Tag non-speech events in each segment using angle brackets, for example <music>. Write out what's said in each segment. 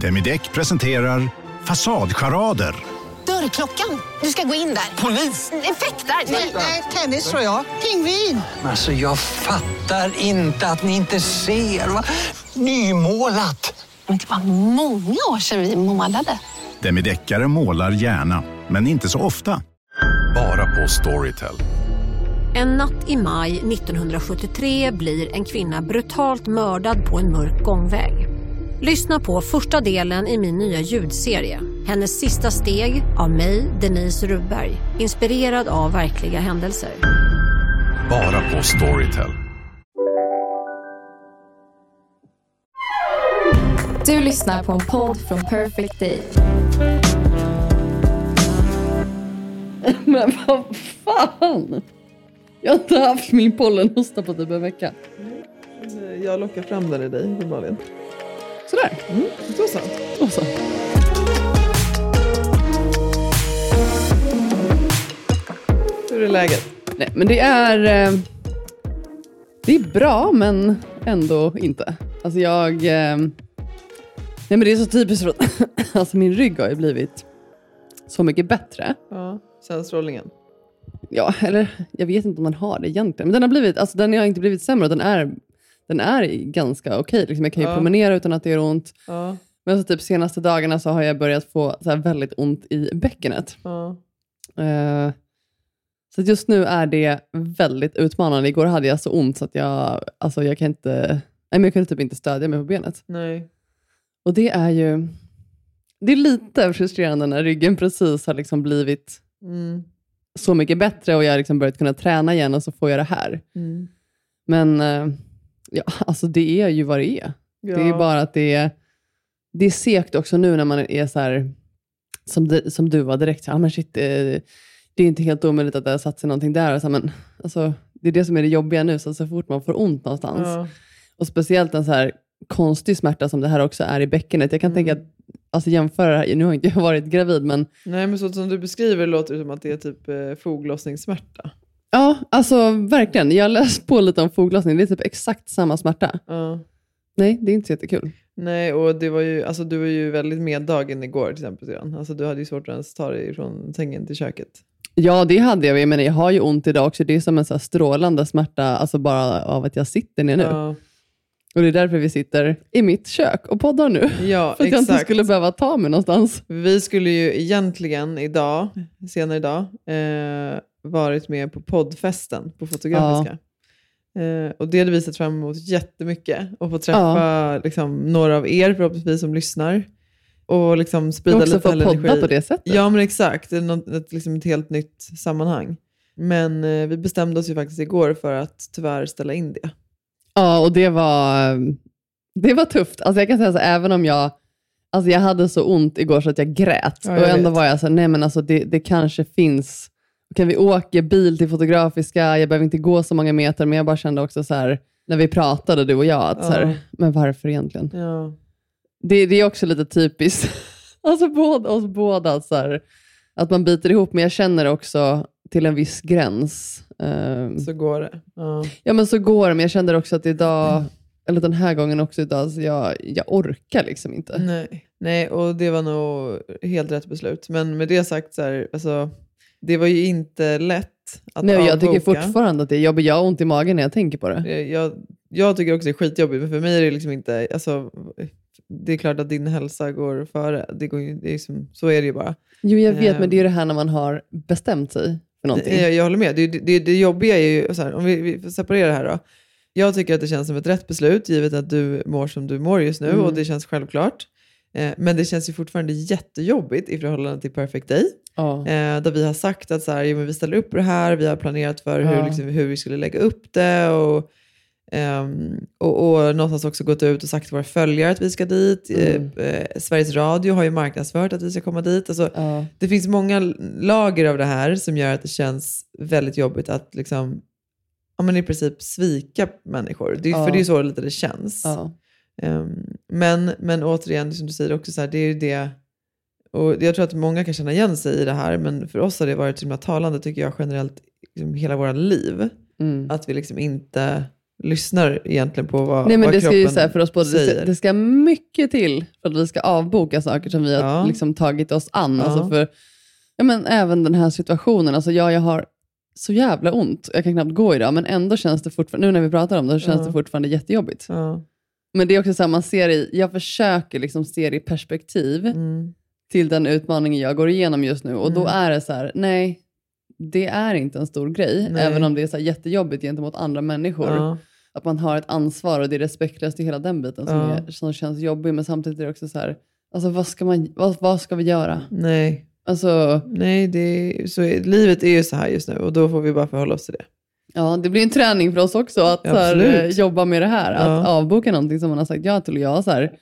Demideck presenterar Fasadcharader. Dörrklockan. Du ska gå in där. Polis? Effektar? Nej, Nej, tennis tror jag. Pingvin. Alltså jag fattar inte att ni inte ser. Va? Nymålat! Men det var många år sedan vi målade. Demideckare målar gärna, men inte så ofta. Bara på Storytel. En natt i maj 1973 blir en kvinna brutalt mördad på en mörk gångväg. Lyssna på första delen i min nya ljudserie. Hennes sista steg av mig, Denise Rubberg. Inspirerad av verkliga händelser. Bara på Storytel. Du lyssnar på en podd från Perfect Day. <laughs> Men vad fan! Jag har inte haft min pollenhosta på typ en vecka. Jag lockar fram den i dig uppenbarligen. Sådär. Mm, så så. Och så. Hur är läget? Nej, men det är... eh, Det är bra, men ändå inte. Alltså jag... eh, Nej men det är så typiskt för att <coughs> alltså min rygg har ju blivit så mycket bättre. Ja, sen strålningen. Ja, eller jag vet inte om den har det egentligen. Men den har, blivit, alltså den har inte blivit sämre. Den är, den är ganska okej. Liksom jag kan ju Ja. promenera utan att det gör ont. Ja, Men så typ senaste dagarna så har jag börjat få så väldigt ont i bäckenet. ja. Eh, så just nu är det väldigt utmanande. Igår hade jag så ont så att jag, alltså jag kan inte, nej men jag kunde typ inte stödja mig på benet. Nej. Och det är ju det är lite frustrerande när ryggen precis har liksom blivit Mm. så mycket bättre och jag har liksom börjat kunna träna igen och så får jag det här. Mm. Men eh, ja, alltså det är ju vad det är. Ja. Det är bara att det är, det är segt också nu när man är så här, som, det, som du var direkt, så här, ah, men shit, eh, det är inte helt omöjligt att det har satt sig någonting där. Så, här, men, alltså, det är det som är det jobbiga nu, så, så fort man får ont någonstans. Ja. Och speciellt en så här konstig smärta som det här också är i bäckenet. Jag kan Mm. tänka att, alltså jämföra det här, nu har inte jag <laughs> varit gravid, men Nej, men så som du beskriver låter det som att det är typ eh, foglossningssmärta. Ja, alltså verkligen. Jag har läst på lite om foglossning, det är typ exakt samma smärta. Ja. Nej, det är inte så jättekul. Nej, och det var ju, alltså, du var ju väldigt meddagen igår till exempel. Alltså, du hade ju svårt att ens ta dig från sängen till köket. Ja, det hade jag. Jag menar, jag har ju ont idag också. Det är som en så här strålande smärta, alltså bara av att jag sitter ner nu. Ja, Och det är därför vi sitter i mitt kök och poddar nu. ja <laughs> För att jag inte exakt. skulle behöva ta mig någonstans. Vi skulle ju egentligen idag, senare idag, eh, varit med på poddfesten på Fotografiska. Eh, och det hade vi sett fram emot jättemycket. Och få träffa liksom, några av er förhoppningsvis som lyssnar. Och liksom sprida Och också lite få podda energi. på det sättet. Ja men exakt, det är något, ett, liksom ett helt nytt sammanhang. Men eh, vi bestämde oss ju faktiskt igår för att tyvärr ställa in det. Ja, och det var, det var tufft. Alltså jag kan säga så, även om jag, alltså jag hade så ont igår så att jag grät. Ja, jag och ändå vet. var jag så nej men alltså det, det kanske finns, kan vi åka bil till Fotografiska? Jag behöver inte gå så många meter, men jag bara kände också så här, när vi pratade du och jag, att så Ja. här, men varför egentligen? Ja. Det, det är också lite typiskt, <laughs> alltså båda, oss båda, så här, att man biter ihop, men jag känner också till en viss gräns. Ehm, Så går det. Ja. Ja men så går det, men jag kände också att idag, eller den här gången också idag, så jag, jag orkar liksom inte. Nej. Nej, och det var nog helt rätt beslut. Men med det sagt, så här, alltså, det var ju inte lätt att Nej, och jag tycker avboka. fortfarande att det är jobbigt. Jag har ont i magen när jag tänker på det. Eh, Jag, jag tycker också det är skitjobbigt, men för mig är det liksom inte... Alltså, det är klart att din hälsa går före. Det går, det är liksom, så är det ju bara. Jo, jag vet, Ehm. men det är ju det här när man har bestämt sig för någonting. Jag, jag håller med. Det, det, det jobbiga är ju, här, om vi, vi får separera det här då. Jag tycker att det känns som ett rätt beslut, givet att du mår som du mår just nu, Mm. och det känns självklart. Eh, men det känns ju fortfarande jättejobbigt i förhållande till Perfect Day. Ja. Eh, där vi har sagt att så här, jo, men vi ställer upp på det här, vi har planerat för hur, Ja. liksom, hur vi skulle lägga upp det. Och, ehm, och, och någonstans också gått ut och sagt till våra följare att vi ska dit. Mm. Eh, eh, Sveriges Radio har ju marknadsfört att vi ska komma dit. Alltså, Ja. det finns många lager av det här som gör att det känns väldigt jobbigt att liksom, ja, men i princip svika människor. Det Ja. För det är så lite det känns. Ja. Ehm, men, men återigen, som du säger också, så här, det är ju det. Och jag tror att många kan känna igen sig i det här, men för oss har det varit så himla talande tycker jag generellt liksom, hela våra liv. Mm. Att vi liksom inte lyssnar egentligen på vad, Nej, men vad det ska ju kroppen säga för oss det ska, säger. det ska mycket till för att vi ska avboka saker som vi har Ja. liksom tagit oss an. Ja. Alltså för, ja, men även den här situationen, alltså jag, jag har så jävla ont, jag kan knappt gå idag, men ändå känns det fortfarande, nu när vi pratar om det, så känns Ja. det fortfarande jättejobbigt. Ja. Men det är också så här, man ser i, jag försöker liksom se det i perspektiv Mm. Till den utmaningen jag går igenom just nu. Och då Mm. är det så här, nej, det är inte en stor grej. Nej. Även om det är så jättejobbigt gentemot andra människor. Ja. Att man har ett ansvar och det är respektlöst i hela den biten som, Ja. är, som känns jobbig. Men samtidigt är det också så här, alltså vad ska, man, vad, vad ska vi göra? Nej, Alltså, nej det är, så livet är ju så här just nu och då får vi bara förhålla oss till det. ja, det blir en träning för oss också att Ja, här, eh, jobba med det här. Att avboka någonting som man har sagt ja till. Och jag har så här,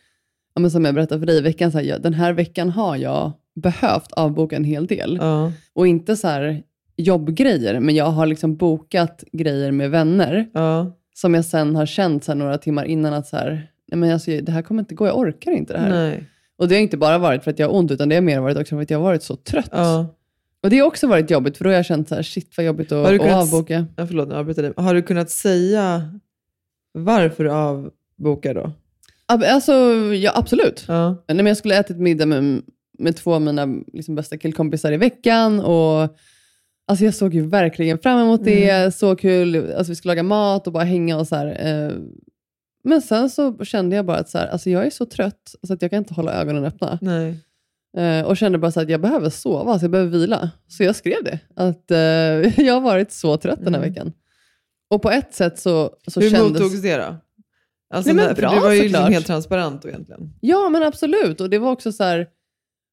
ja, men som jag berättade för dig i veckan, så här, jag, den här veckan har jag behövt avboka en hel del. Ja. Och inte så här jobbgrejer, men jag har liksom bokat grejer med vänner Ja. som jag sen har känt så här några timmar innan att så här, nej men alltså, det här kommer inte gå, jag orkar inte det här. Nej. Och det har inte bara varit för att jag har ont, utan det har mer varit också för att jag har varit så trött. Ja. Och det har också varit jobbigt, för då har jag känt så här, shit vad jobbigt att, Har du att kunnat- avboka. Ja, förlåt, avbryter jag dig. Har du kunnat säga varför du avbokar då? Alltså, ja absolut. Ja. Nej, men jag skulle ätit middag med, med två av mina liksom, bästa killkompisar i veckan. Och, alltså, jag såg ju verkligen fram emot det. Mm. Så kul. Alltså, vi skulle laga mat och bara hänga. och så här. Eh, men sen så kände jag bara att så här, alltså, jag är så trött så att jag kan inte hålla ögonen öppna. Nej. Eh, och kände bara så att jag behöver sova, så jag behöver vila. Så jag skrev det. Att eh, <laughs> jag har varit så trött den här Mm. veckan. Och på ett sätt så, så Hur kändes... mottogs det då? Alltså, Nej, men bra, det var ju liksom helt transparent egentligen. Ja, men absolut. Och det var också så här,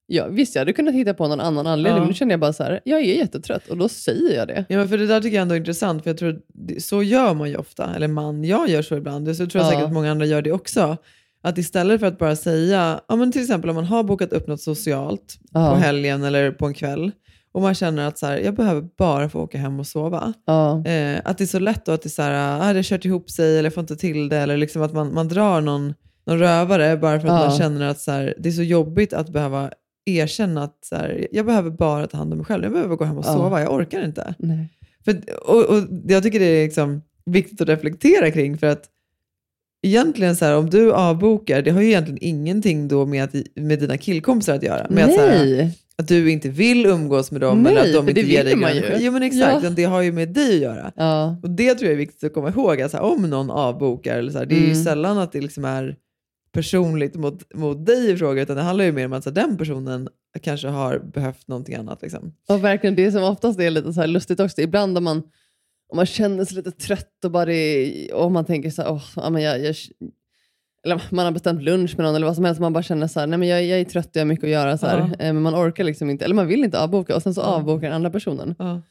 ja, visst jag hade kunnat hitta på någon annan anledning, Ja. men nu kände jag bara så här, jag är jättetrött och då säger jag det. Ja, men för det där tycker jag ändå är intressant, för jag tror så gör man ju ofta, eller man, jag gör så ibland, så tror jag Ja. säkert att många andra gör det också. Att istället för att bara säga, ja, men till exempel om man har bokat upp något socialt Ja. på helgen eller på en kväll, och man känner att så här, jag behöver bara få åka hem och sova. Ja, Eh, att det är så lätt då att det, är så här, ah, det har kört ihop sig eller jag får inte till det, eller liksom att man, man drar någon, någon rövare bara för att Ja. man känner att så här, det är så jobbigt att behöva erkänna att så här, jag behöver bara ta hand om mig själv, jag behöver gå hem och Ja. sova, jag orkar inte. nej. För, och, och jag tycker det är liksom viktigt att reflektera kring för att egentligen så här, om du avbokar, det har ju egentligen ingenting då med, att, med dina killkompisar att göra. Med att, så här, nej. Att du inte vill umgås med dem Nej, eller att de för det inte ger dig man ju. Jo men exakt, Ja. det har ju med dig att göra. Ja. Och det tror jag är viktigt att komma ihåg, alltså, om någon avbokar, eller så här, det är ju Mm. sällan att det liksom är personligt mot, mot dig i fråga, utan det handlar ju mer om att så här, den personen kanske har behövt någonting annat. Liksom. Och verkligen det som oftast är lite så lustigt också, ibland om man, om man känner sig lite trött och, bara det, och man tänker så här, ja, men jag, jag, eller man har bestämt lunch med någon eller vad som helst, man bara känner så här, nej men jag, jag är trött och jag har mycket att göra, så här, Ja. eh, men man orkar liksom inte, eller man vill inte avboka och sen så Ja. avbokar den andra personen. Ja.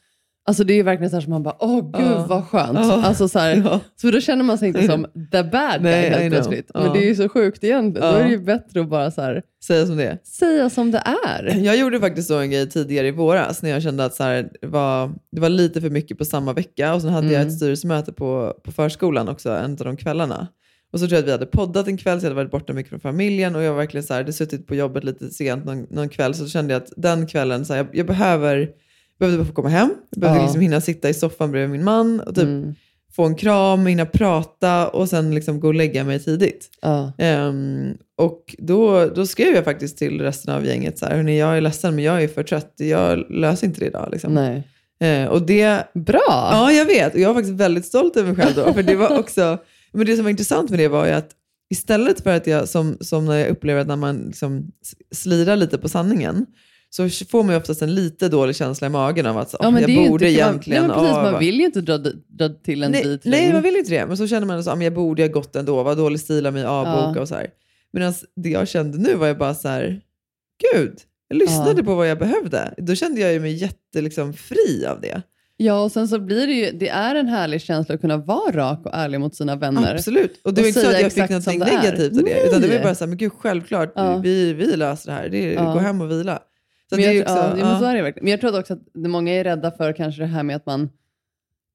Alltså det är ju verkligen så här som man bara, åh gud vad skönt. Alltså så, här, <laughs> så då känner man sig inte som the bad guy helt plötsligt. Men det är ju så sjukt egentligen. Då är det ju bättre att bara så här, Säga som det är. säga som det är. <clears throat> Jag gjorde faktiskt så en grej tidigare i våras när jag kände att så här, det, var, det var lite för mycket på samma vecka och sen hade jag Mm. ett styrelsemöte på, på förskolan också en av de kvällarna. Och så tror jag att vi hade poddat en kväll så jag hade varit borta mycket från familjen och jag var verkligen så här, hade suttit på jobbet lite sent någon, någon kväll så kände jag att den kvällen, så här, jag, jag behöver behövde bara få komma hem, jag behövde Ja. liksom hinna sitta i soffan bredvid min man och typ Mm. få en kram, hinna prata och sen liksom gå och lägga mig tidigt. Ja. Ehm, och då, då skrev jag faktiskt till resten av gänget så här, hörni, jag är ledsen men jag är för trött, jag löser inte det idag. Liksom. Nej. Eh, och det, Bra! ja jag vet, och jag var faktiskt väldigt stolt över mig själv då. För det var också, men det som var intressant med det var ju att istället för att jag, som, som när jag upplever att när man liksom slirar lite på sanningen, så får man ju oftast en lite dålig känsla i magen av att så, Ja, men jag det ju borde inte, egentligen... Man, nej, precis, ja, man vill ju inte dra, dra till en nej, dit nej, man vill inte det. Men så känner man ah, men jag borde ha gått ändå, vad dålig stil av mig att avboka Ja. och så här. Medan det jag kände nu var jag bara så här, gud, jag lyssnade Ja. på vad jag behövde. Då kände jag ju mig jätte liksom, fri av det. Ja, och sen så blir det ju, det är en härlig känsla att kunna vara rak och ärlig mot sina vänner. Absolut. Och det var inte så att jag fick någonting är. negativt av det. Utan det var Nej. bara så här, men gud självklart, Ja. vi, vi löser det här. Det är, Ja. Gå hem och vila. Så men jag, ju också, ja, ja, men så ja. är det verkligen. Men jag tror också att många är rädda för kanske det här med att man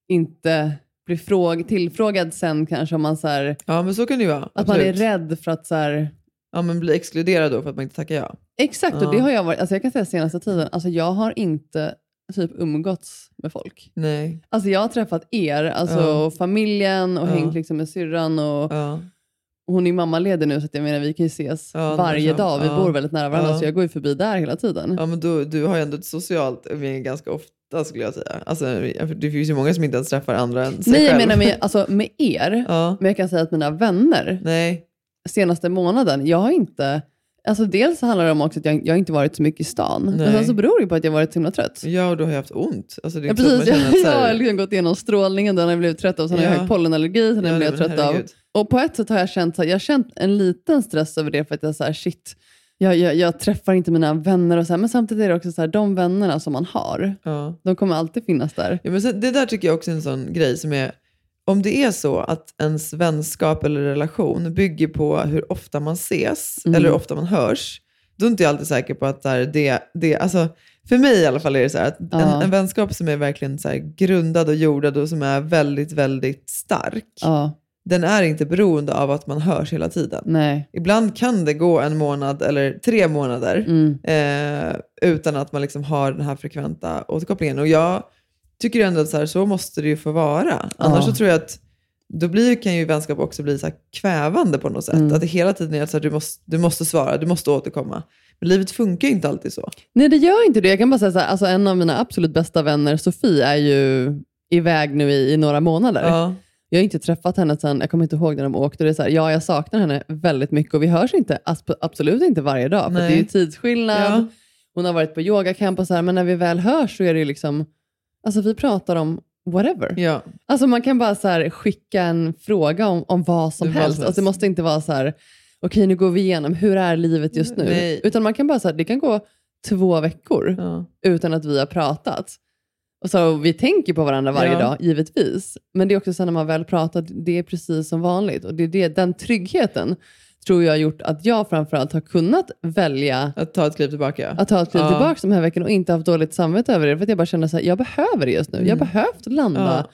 inte blir fråg, tillfrågad sen kanske om man så här, ja, men så kan det ju vara. att man är rädd för att så här, Ja, men bli exkluderad då för att man inte tackar ja. Exakt, och det har jag varit, alltså jag kan säga senaste tiden, alltså jag har inte typ umgåtts med folk. Nej. Alltså jag har träffat er, alltså Ja. familjen och Ja. hängt liksom med syrran. Och, Ja. Hon är mammaledig nu så jag menar vi kan ju ses varje dag. Vi bor väldigt nära varandra så jag går ju förbi där hela tiden. Ja, men du, du har ju ändå ett socialt umgänge ganska ofta skulle jag säga. Alltså, det finns ju många som inte ens träffar andra än sig Nej jag själv. menar med, alltså, med er, <laughs> men jag kan säga att mina vänner Nej. senaste månaden, jag har inte Alltså dels handlar det om också att jag, jag har inte varit så mycket i stan. Men sen så beror det ju på att jag varit så himla trött. Ja, och du har ju haft ont. Alltså, det är Ja, precis, <laughs> jag, så jag här- har liksom gått igenom strålningen, den har jag blivit trött av. Sen har jag Ja. pollenallergi, sen Ja, har jag blivit men trött av. Och på ett sätt har jag känt, här- jag har känt en liten stress över det för att jag så här, shit, jag, jag, jag träffar inte mina vänner och så här, men samtidigt är det också så här, de vännerna som man har, Ja. de kommer alltid finnas där. Ja, men så, det där tycker jag också är en sån grej som är, om det är så att ens vänskap eller relation bygger på hur ofta man ses Mm. eller hur ofta man hörs, då är inte jag alltid säker på att här, det, det, alltså, för mig i alla fall är det så här att en, en vänskap som är verkligen så grundad och jordad och som är väldigt, väldigt stark, Ja, den är inte beroende av att man hörs hela tiden. nej. Ibland kan det gå en månad eller tre månader Mm. eh, utan att man liksom har den här frekventa återkopplingen. Och jag tycker ändå att så, här, så måste det ju få vara. Annars Ja. så tror jag att då blir, kan ju vänskap också bli så kvävande på något sätt. Mm. Att det hela tiden är så här, du, måste, du måste svara, du måste återkomma. Men livet funkar ju inte alltid så. Nej, det gör inte det. Jag kan bara säga så här, alltså en av mina absolut bästa vänner, Sofie, är ju iväg nu i, i några månader. Ja. Jag har inte träffat henne sen, jag kommer inte ihåg när de åkte. Det är så här, ja, jag saknar henne väldigt mycket och vi hörs inte, absolut inte varje dag. För det är ju tidsskillnad. Ja. Hon har varit på yogacamp och så här, men när vi väl hörs så är det ju liksom, alltså vi pratar om whatever. Ja. Alltså man kan bara så skicka en fråga om, om vad som helst. som Alltså det helst. måste inte vara så här, okej nu går vi igenom, hur är livet just nu? Nej. Utan man kan bara så här, det kan gå två veckor Ja. utan att vi har pratat. Och så, vi tänker på varandra varje Ja. dag, givetvis. Men det är också så när man väl pratar, det är precis som vanligt. Och det är det, den tryggheten tror jag har gjort att jag framförallt har kunnat välja Att ta ett kliv tillbaka. att ta ett kliv Ja. tillbaka de här veckorna och inte haft dåligt samvete över det. För att jag bara känner här, jag behöver det just nu. Jag Mm. har behövt landa Ja.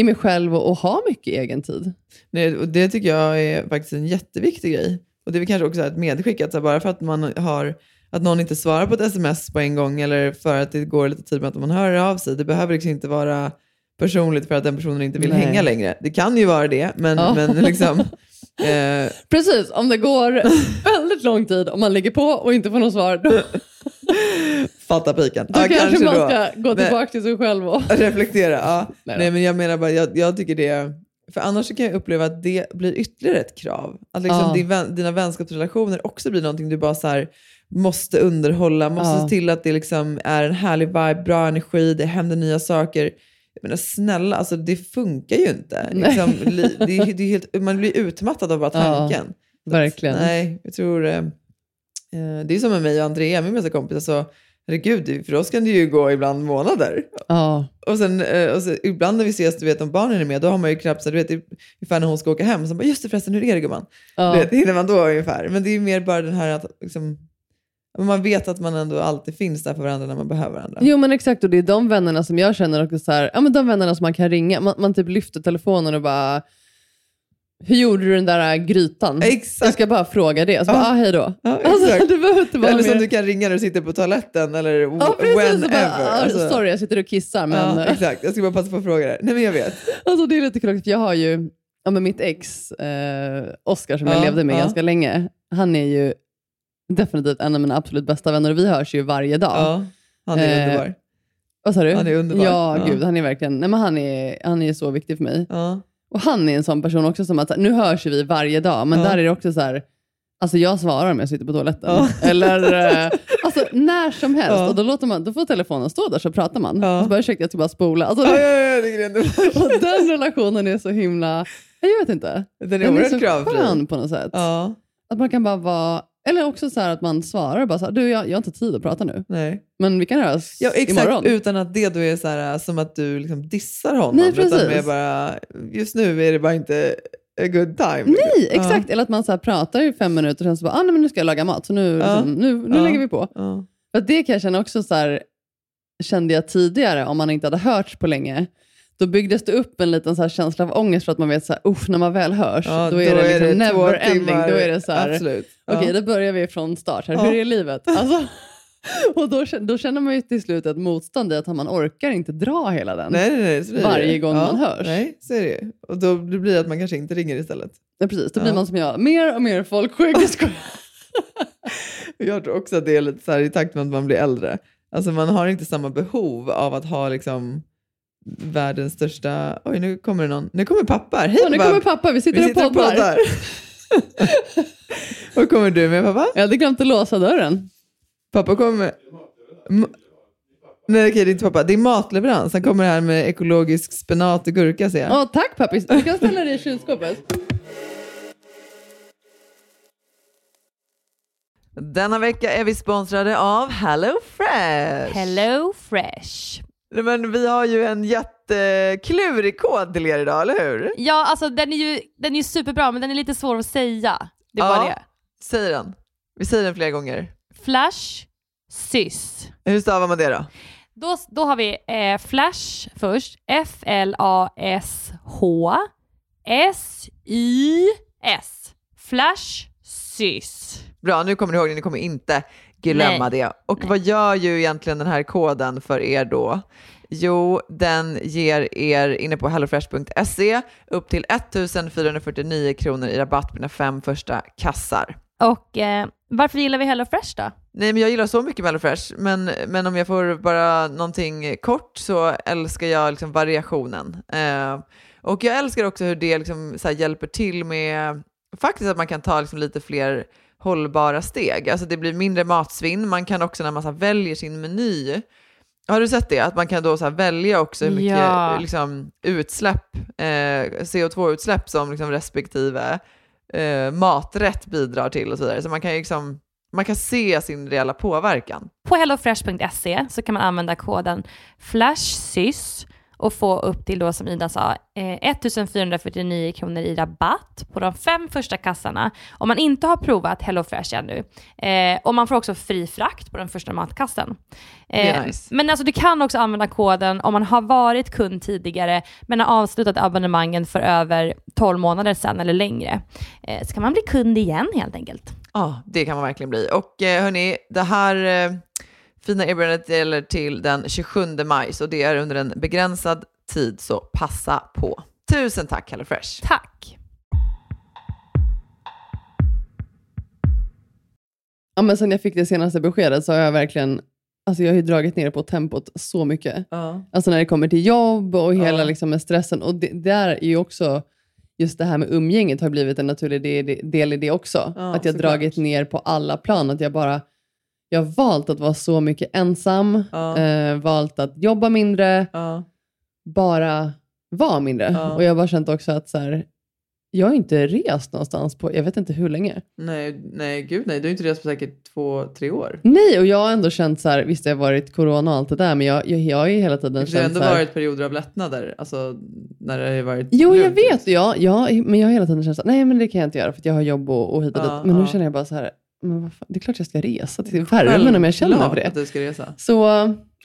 i mig själv och, och ha mycket egen tid. Nej, och det tycker jag är faktiskt en jätteviktig grej. Och det är väl kanske också ett medskick, att bara för att, man har, att någon inte svarar på ett sms på en gång eller för att det går lite tid med att man hör av sig, det behöver liksom inte vara personligt för att den personen inte vill Nej. hänga längre. Det kan ju vara det, men, Ja. men liksom... <laughs> Eh, Precis, om det går <laughs> väldigt lång tid och man ligger på och inte får något svar, då, fatta piken. då Ja, kanske man då. ska gå Men- tillbaka till sig själv. Och, Reflektera, ja. Nej Nej, men jag menar bara, jag, jag tycker det... För annars kan jag uppleva att det blir ytterligare ett krav. Att liksom Ja. din dina vänskapsrelationer också blir någonting du bara så här, måste underhålla, måste Ja. se till att det liksom är en härlig vibe, bra energi, det händer nya saker. Jag menar snälla, alltså det funkar ju inte. Liksom, li- det, är- det är helt, man blir utmattad av bara Ja, tanken. Att, verkligen. Nej, jag tror... Eh, eh, det är som med mig och Andrea, min bästa kompis. Alltså, herregud, det- för oss kan det ju gå ibland månader. ja, Och sen, eh, och så, ibland när vi ses, du vet om barnen är med, då har man ju knappt så du vet, ungefär när hon ska åka hem, så bara, just det förresten, hur är det gumman? ja. Du vet, hinner man då ungefär? Men det är mer bara den här att liksom, man vet att man ändå alltid finns där för varandra när man behöver varandra. Jo men exakt, och det är de vännerna som jag känner också så här, ja men de vännerna som man kan ringa, man, man typ lyfter telefonen och bara, hur gjorde du den där grytan? Exakt. Jag ska bara fråga det, så bara, Ja. ah, hej då. Ja, Alltså, <laughs> du behöver inte vara Eller som du kan ringa när du sitter på toaletten eller Ja, precis. whenever. Bara, ah, Alltså, sorry, jag sitter och kissar. Men, ja, <laughs> exakt, jag ska bara passa på att fråga det. Nej men jag vet. alltså, det är lite kul, för jag har ju ja, men mitt ex, eh, Oscar, som jag Ja, levde med ganska länge, han är ju definitivt en av mina absolut bästa vänner och vi hörs ju varje dag. Ja, han är Eh, underbar. Vad sa du? Han är underbar. Ja, Ja. gud, han är verkligen, nej men han är, han är så viktig för mig. Ja. Och han är en sån person också som att, nu hörs ju vi varje dag, men Ja. där är det också så här, alltså jag svarar om jag sitter på toaletten. Ja. <laughs> Eller eh, alltså när som helst. Ja. Och då, låter man, då får telefonen stå där så pratar man. Ja. Och så bara ursäkta, jag ska bara spola. Alltså, Ja, ja, <laughs> och den relationen är så himla, jag vet inte. Den är Den är så skön på något sätt. Att man kan bara vara, eller också så att man svarar bara så här, du jag, jag har inte tid att prata nu. nej. Men vi kan höras Ja, exakt. imorgon. Utan att det då är så här, som att du liksom dissar honom. Nej, Utan precis. mer bara, just nu är det bara inte a good time. liksom. Nej, exakt. Eller att man så pratar i fem minuter och sen så bara, ah, nej, men nu ska jag laga mat, så nu, Ja. liksom, nu, nu Ja. lägger vi på. För det kan jag känna också så här, kände jag tidigare, om man inte hade hörts på länge, då byggdes det upp en liten så här känsla av ångest för att man vet så här, uff, när man väl hörs, Ja, då är det liksom två never ending. timmar. Då är det så här, Absolut. okej, Ja. då börjar vi från start här. Ja. Hur är livet? Alltså, <laughs> Och då, då känner man ju till slut ett motstånd i att man orkar inte dra hela den. Nej, nej, nej, det. Varje gång man hörs. Nej, så är det. Och då det blir det att man kanske inte ringer istället. Ja, precis, då blir man som jag. Mer och mer folksjuk. <laughs> Jag tror också att det är lite så här i takt med att man blir äldre. Alltså man har inte samma behov av att ha liksom världens största... Oj, nu kommer det någon. Nu kommer pappa. Hej Ja, nu kommer pappa, vi sitter, Vi sitter och poddar. <laughs> Vad kommer du med pappa? Jag hade glömt att låsa dörren. Pappa kommer... Nej, okej, det är inte pappa. Det är matleverans. Han kommer här med ekologisk spenat och gurka ser jag. Ja, tack pappis, du kan ställa dig i kylskåpet. Denna vecka är vi sponsrade av Hello Fresh. Hello Fresh. Men vi har ju en jätteklurig kod till er idag, eller hur? Ja, alltså den är ju den är superbra, men den är lite svår att säga. Det är Ja. bara det. Säg den. Vi säger den flera gånger. Flash sys. Hur stavar man det då? Då, då har vi eh, Flash först. F-L-A-S-H S-Y-S. Flash sys. Bra, nu kommer ni ihåg det. Ni kommer inte glömma Nej. det. Och vad gör ju egentligen den här koden för er då? Jo, den ger er inne på hellofresh.se upp till 1449 kronor i rabatt på dina fem första kassar. Och eh, varför gillar vi Hello Fresh då? Nej, men jag gillar så mycket med HelloFresh, men, men om jag får bara någonting kort så älskar jag liksom variationen. Eh, och jag älskar också hur det liksom hjälper till med faktiskt att man kan ta liksom lite fler hållbara steg. Alltså det blir mindre matsvinn. Man kan också när man så väljer sin meny, har du sett det? Att man kan då så välja också hur mycket Ja. liksom, utsläpp, eh, CO2-utsläpp som liksom respektive eh, maträtt bidrar till och så vidare. Så man kan liksom man kan se sin reella påverkan. På hellofresh.se så kan man använda koden FLASHSYS och få upp till då som Ida sa eh, 1449 kronor i rabatt på de fem första kassarna om man inte har provat HelloFresh ännu. Eh, och man får också fri frakt på den första matkassen. Eh, nice. Men alltså du kan också använda koden om man har varit kund tidigare men har avslutat abonnemangen för över 12 månader sedan eller längre. Eh, så kan man bli kund igen helt enkelt. Ja, det kan man verkligen bli. Och eh, hörni, det här eh, fina erbjudandet gäller till den 27 maj, så det är under en begränsad tid, så passa på. Tusen tack HelloFresh! Tack! Ja, men sen jag fick det senaste beskedet så har jag verkligen alltså jag har ju dragit ner på tempot så mycket. Ja. Alltså när det kommer till jobb och hela Ja. liksom med stressen. Och det, där är ju också, just det här med umgänget har blivit en naturlig del, del i det också. Ja, att jag såklart. dragit ner på alla plan. Att jag bara, jag har valt att vara så mycket ensam, Ja. eh, valt att jobba mindre, Ja. bara vara mindre. Ja. Och jag har bara känt också att så här, jag har inte rest någonstans på, jag vet inte hur länge. Nej, nej, gud nej. Du har inte rest på säkert två, tre år. Nej, och jag har ändå känt så här, visst det har varit corona och allt det där, men jag, jag, jag har ju hela tiden Det har känt ändå så här, varit perioder av lättnader, alltså när det har varit Jo, jag lugnt. vet. Ja, ja, men jag har hela tiden känt att nej, men det kan jag inte göra för att jag har jobb och, och hit och Ja, dit. Men nu ja. känner jag bara så här, men det är klart jag ska resa till värmen om jag känner för det. att du ska resa. Så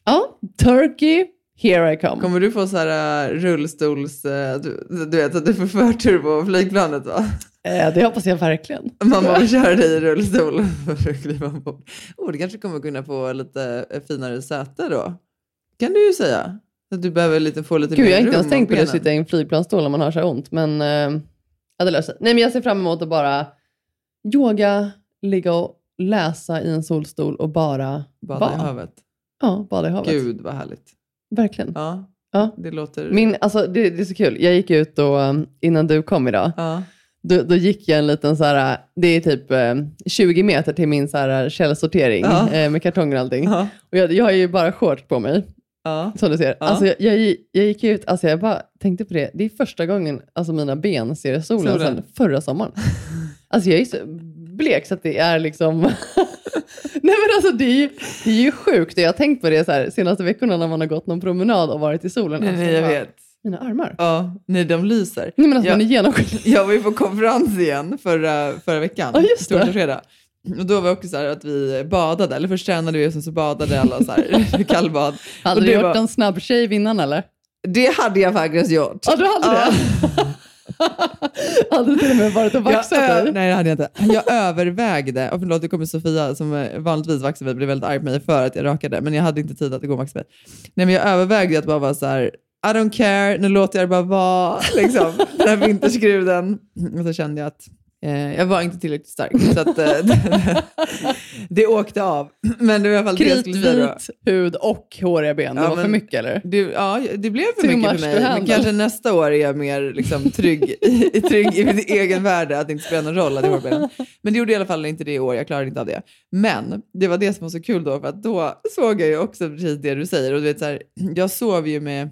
ja, Turkey, here I come. Kommer du få så här uh, rullstols... eh, du, du vet att du får förtur på flygplanet va? Eh, det hoppas jag verkligen. Mamma vill köra dig i rullstol <laughs> för att kliva ombord. Oh, det kanske kommer kunna få lite eh, finare säte då. Kan du ju säga. Att du behöver lite, få lite Gud, mer jag har inte ens tänkt på det att sitta i en flygplansstol om man har så här ont. Men eh, ja, det löser. Nej, men jag ser fram emot att bara yoga, ligga och läsa i en solstol och bara Bada i vara. havet. Ja, bada i havet. Gud vad härligt. Verkligen. Ja, Ja. det låter... Min, alltså, det, det är så kul. Jag gick ut och, um, innan du kom idag. Ja. Då, då gick jag en liten så här, det är typ eh, 20 meter till min så här källsortering Ja. eh, med kartonger och allting. Ja. Och jag, jag har ju bara shorts på mig, Ja. som du ser. Alltså, jag, jag, jag gick ut, alltså jag bara tänkte på det, det är första gången alltså mina ben ser solen, Solen. sedan förra sommaren. <laughs> Alltså jag är så blek så att det är liksom... <laughs> Nej men alltså det är ju, det är ju sjukt. Jag har tänkt på det så här, senaste veckorna när man har gått någon promenad och varit i solen. Alltså, nej, jag bara, vet. Mina armar. Ja, nej, de lyser. Nej men alltså Ja. man är genomskinlig. <laughs> Jag var ju på konferens igen förra, förra veckan. Ja, just det. Och fredag. Och då var det också så att vi badade, eller först tränade vi och sen så badade alla så här <laughs> kallbad. Hade du gjort var- en snabb shave innan eller? Det hade jag faktiskt gjort. Ja, du hade det? Hade du till och med varit och vaxat dig? Nej, det hade jag inte. Jag övervägde, och förlåt, det kommer Sofia som vanligtvis vaxar mig bli väldigt arg på mig för att jag rakade, men jag hade inte tid att gå och vaxa mig. Nej, men jag övervägde att bara vara så här, I don't care, nu låter jag det bara vara. Liksom. Den här vinterskruden. Och så kände jag att jag var inte tillräckligt stark. Så att, eh, det, <laughs> det åkte av. Men det var i alla fall det jag skulle säga. då. Kritvit hud och håriga ben. Det Ja, var men- för mycket eller? Det, ja, det blev för Too mycket för mig. Men kanske nästa år är jag mer liksom, trygg, i, trygg i min egen värde, att det inte spelar någon roll att jag har hårbenen. Men det gjorde i alla fall inte det i år, jag klarade inte av det. Men det var det som var så kul då, för att då såg jag ju också precis det du säger. Och du vet, så här, jag sov ju med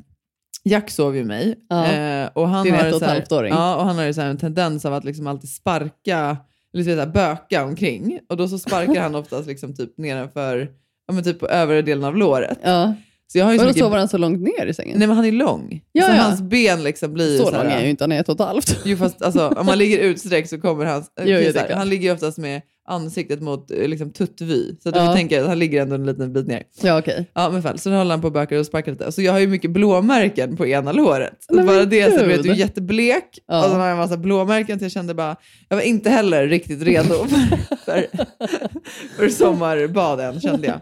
Jack sov ju mig. Ja. Eh, och han Din har ett och ett halvt. Ja, och han har ju så en tendens av att liksom alltid sparka, eller så här, böka omkring. Och då så sparkar <laughs> han oftast liksom typ nedanför, ja men typ på övre delen av låret. Ja. Så jag har ju så Och då mycket... sover han så långt ner i sängen? Nej men han är lång. Ja, så ja. hans ben liksom blir så så lång är ju inte, han är ett och ett halvt. Jo fast alltså, om man ligger utsträckt så kommer hans... <laughs> Jo, så här, han ligger ju oftast med ansiktet mot eh, liksom, tuttvy. Så att Ja. tänka att han ligger ändå en liten bit ner. Ja okej. Ja men fall, så håller han på och bökar och sparkar lite. Så jag har ju mycket blåmärken på ena låret. Nej, bara det, så vet, du jätteblek Ja. och så har jag en massa blåmärken. Så jag kände bara, jag var inte heller riktigt redo <laughs> för, för, för sommarbad än kände jag.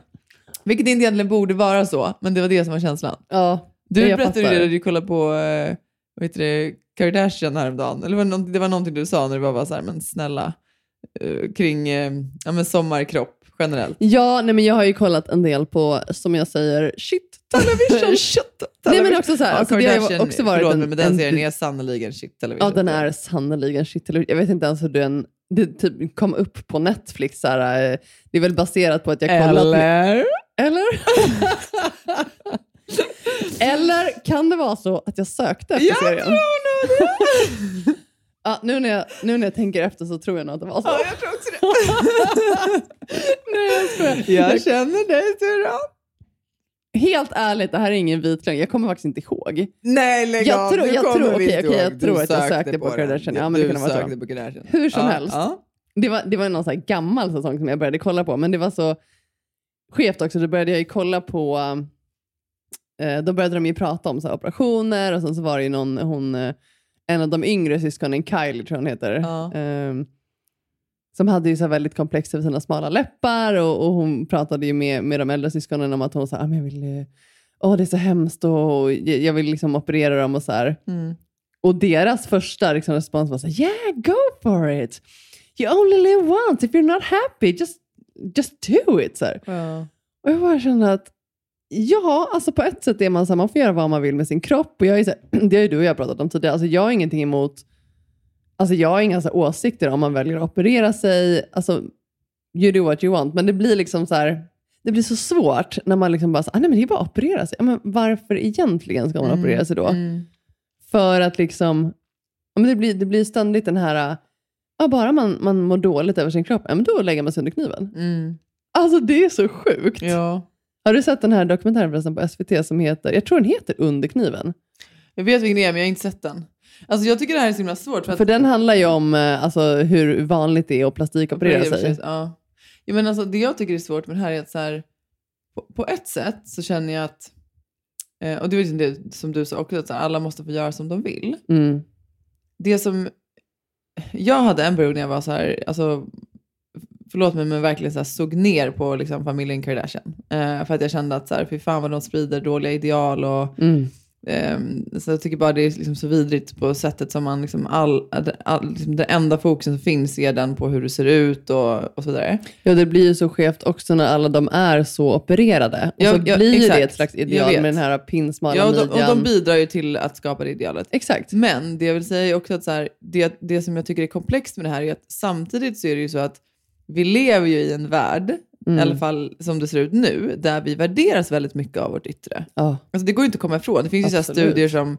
Vilket inte egentligen borde vara så, men det var det som var känslan. Ja, Du jag berättade ju fattar. det när du kollade på eh, vad heter det, Kardashian häromdagen. Eller var det, var någonting du sa när du var bara så här, men snälla, eh, kring eh, ja, men sommarkropp generellt. Ja, nej, men jag har ju kollat en del på, som jag säger, shit television. <laughs> Shit, nej men också så här, ja, alltså, det har ju Kardashian, också varit förlåt, en, men den en, serien är sannoliken shit television. Ja, den är sannerligen shit television. Jag vet inte ens hur den det typ kom upp på Netflix. Så här, det är väl baserat på att jag kollat... Eller? Eller? <laughs> Eller kan det vara så att jag sökte efter Jag serien? tror nog det. <laughs> Ja, nu, när jag, nu när jag tänker efter så tror jag nog att det var så. Ja, jag tror också det. <laughs> Nej, jag jag känner dig Turan. Helt ärligt, det här är ingen vit lögn. Jag kommer faktiskt inte ihåg. Nej, lägg Jag av. tror- Du jag tror- visst okej, jag tror Du att jag sökte på. Kardashian. Ja, men det du kan vara så. sökte på Kardashian. Hur som Ja, helst. ja. Det var, det var någon så gammal säsong som jag började kolla på, men det var så skevt också. Då började jag kolla på, eh, då började de ju prata om så operationer och sen så var det ju någon, hon, eh, en av de yngre syskonen, Kylie tror jag hon heter, Ja. ehm, som hade ju så väldigt komplex över sina smala läppar och, och hon pratade ju med, med de äldre syskonen om att hon sa, ah, men jag vill, eh, åh det är så hemskt och jag vill liksom operera dem och så här. Mm. Och deras första liksom, respons var så här, yeah, go for it. You only live once. If you're not happy, just, just do it. Så. Ja. Och jag bara kände att, ja, alltså på ett sätt är man så här, man får göra vad man vill med sin kropp. Och jag är så här, <clears throat> det har ju du och jag pratat om tidigare. Alltså jag har ingenting emot, alltså jag har inga så åsikter om man väljer att operera sig. Alltså, you do what you want. Men det blir liksom så här, det blir så svårt när man liksom bara, så, ah, nej men det är bara att operera sig. Ja, men varför egentligen ska man Mm, operera sig då? mm. För att liksom, ja, men det, blir, det blir ständigt den här, ja, bara man, man mår dåligt över sin kropp, ja, men då lägger man sig under kniven. Mm. Alltså det är så sjukt. Ja. Har du sett den här dokumentären förresten på SVT som heter, jag tror den heter Under kniven? Jag vet vilken det är, men jag har inte sett den. Alltså jag tycker det här är så himla svårt. För, För att, den handlar ju om eh, alltså, hur vanligt det är att plastikoperera sig. Ja. Ja, men alltså, det jag tycker är svårt med det här är att så här, på, på ett sätt så känner jag att, eh, och det är det som du sa också, att alla måste få göra som de vill. Mm. Det som, jag hade en period när jag var så här, alltså, förlåt mig men verkligen så här, såg ner på liksom, familjen Kardashian. Eh, för att jag kände att så här, fy fan vad de sprider dåliga ideal och Mm. Ehm, så jag tycker bara det är liksom så vidrigt på sättet som man, liksom all, all, liksom den enda fokusen som finns är den på hur du ser ut och, och så vidare. Ja, det blir ju så skevt också när alla de är så opererade. Och Ja, så ja, blir ju det exakt. ett slags ideal med den här pinsmala Ja, och de, midjan. och de bidrar ju till att skapa det idealet. Exakt. Men det jag vill säga är också att så här, det, det som jag tycker är komplext med det här är att samtidigt så är det ju så att vi lever ju i en värld, Mm. i alla fall som det ser ut nu, där vi värderas väldigt mycket av vårt yttre. Ja. Alltså det går ju inte att komma ifrån. Det finns ju så studier som,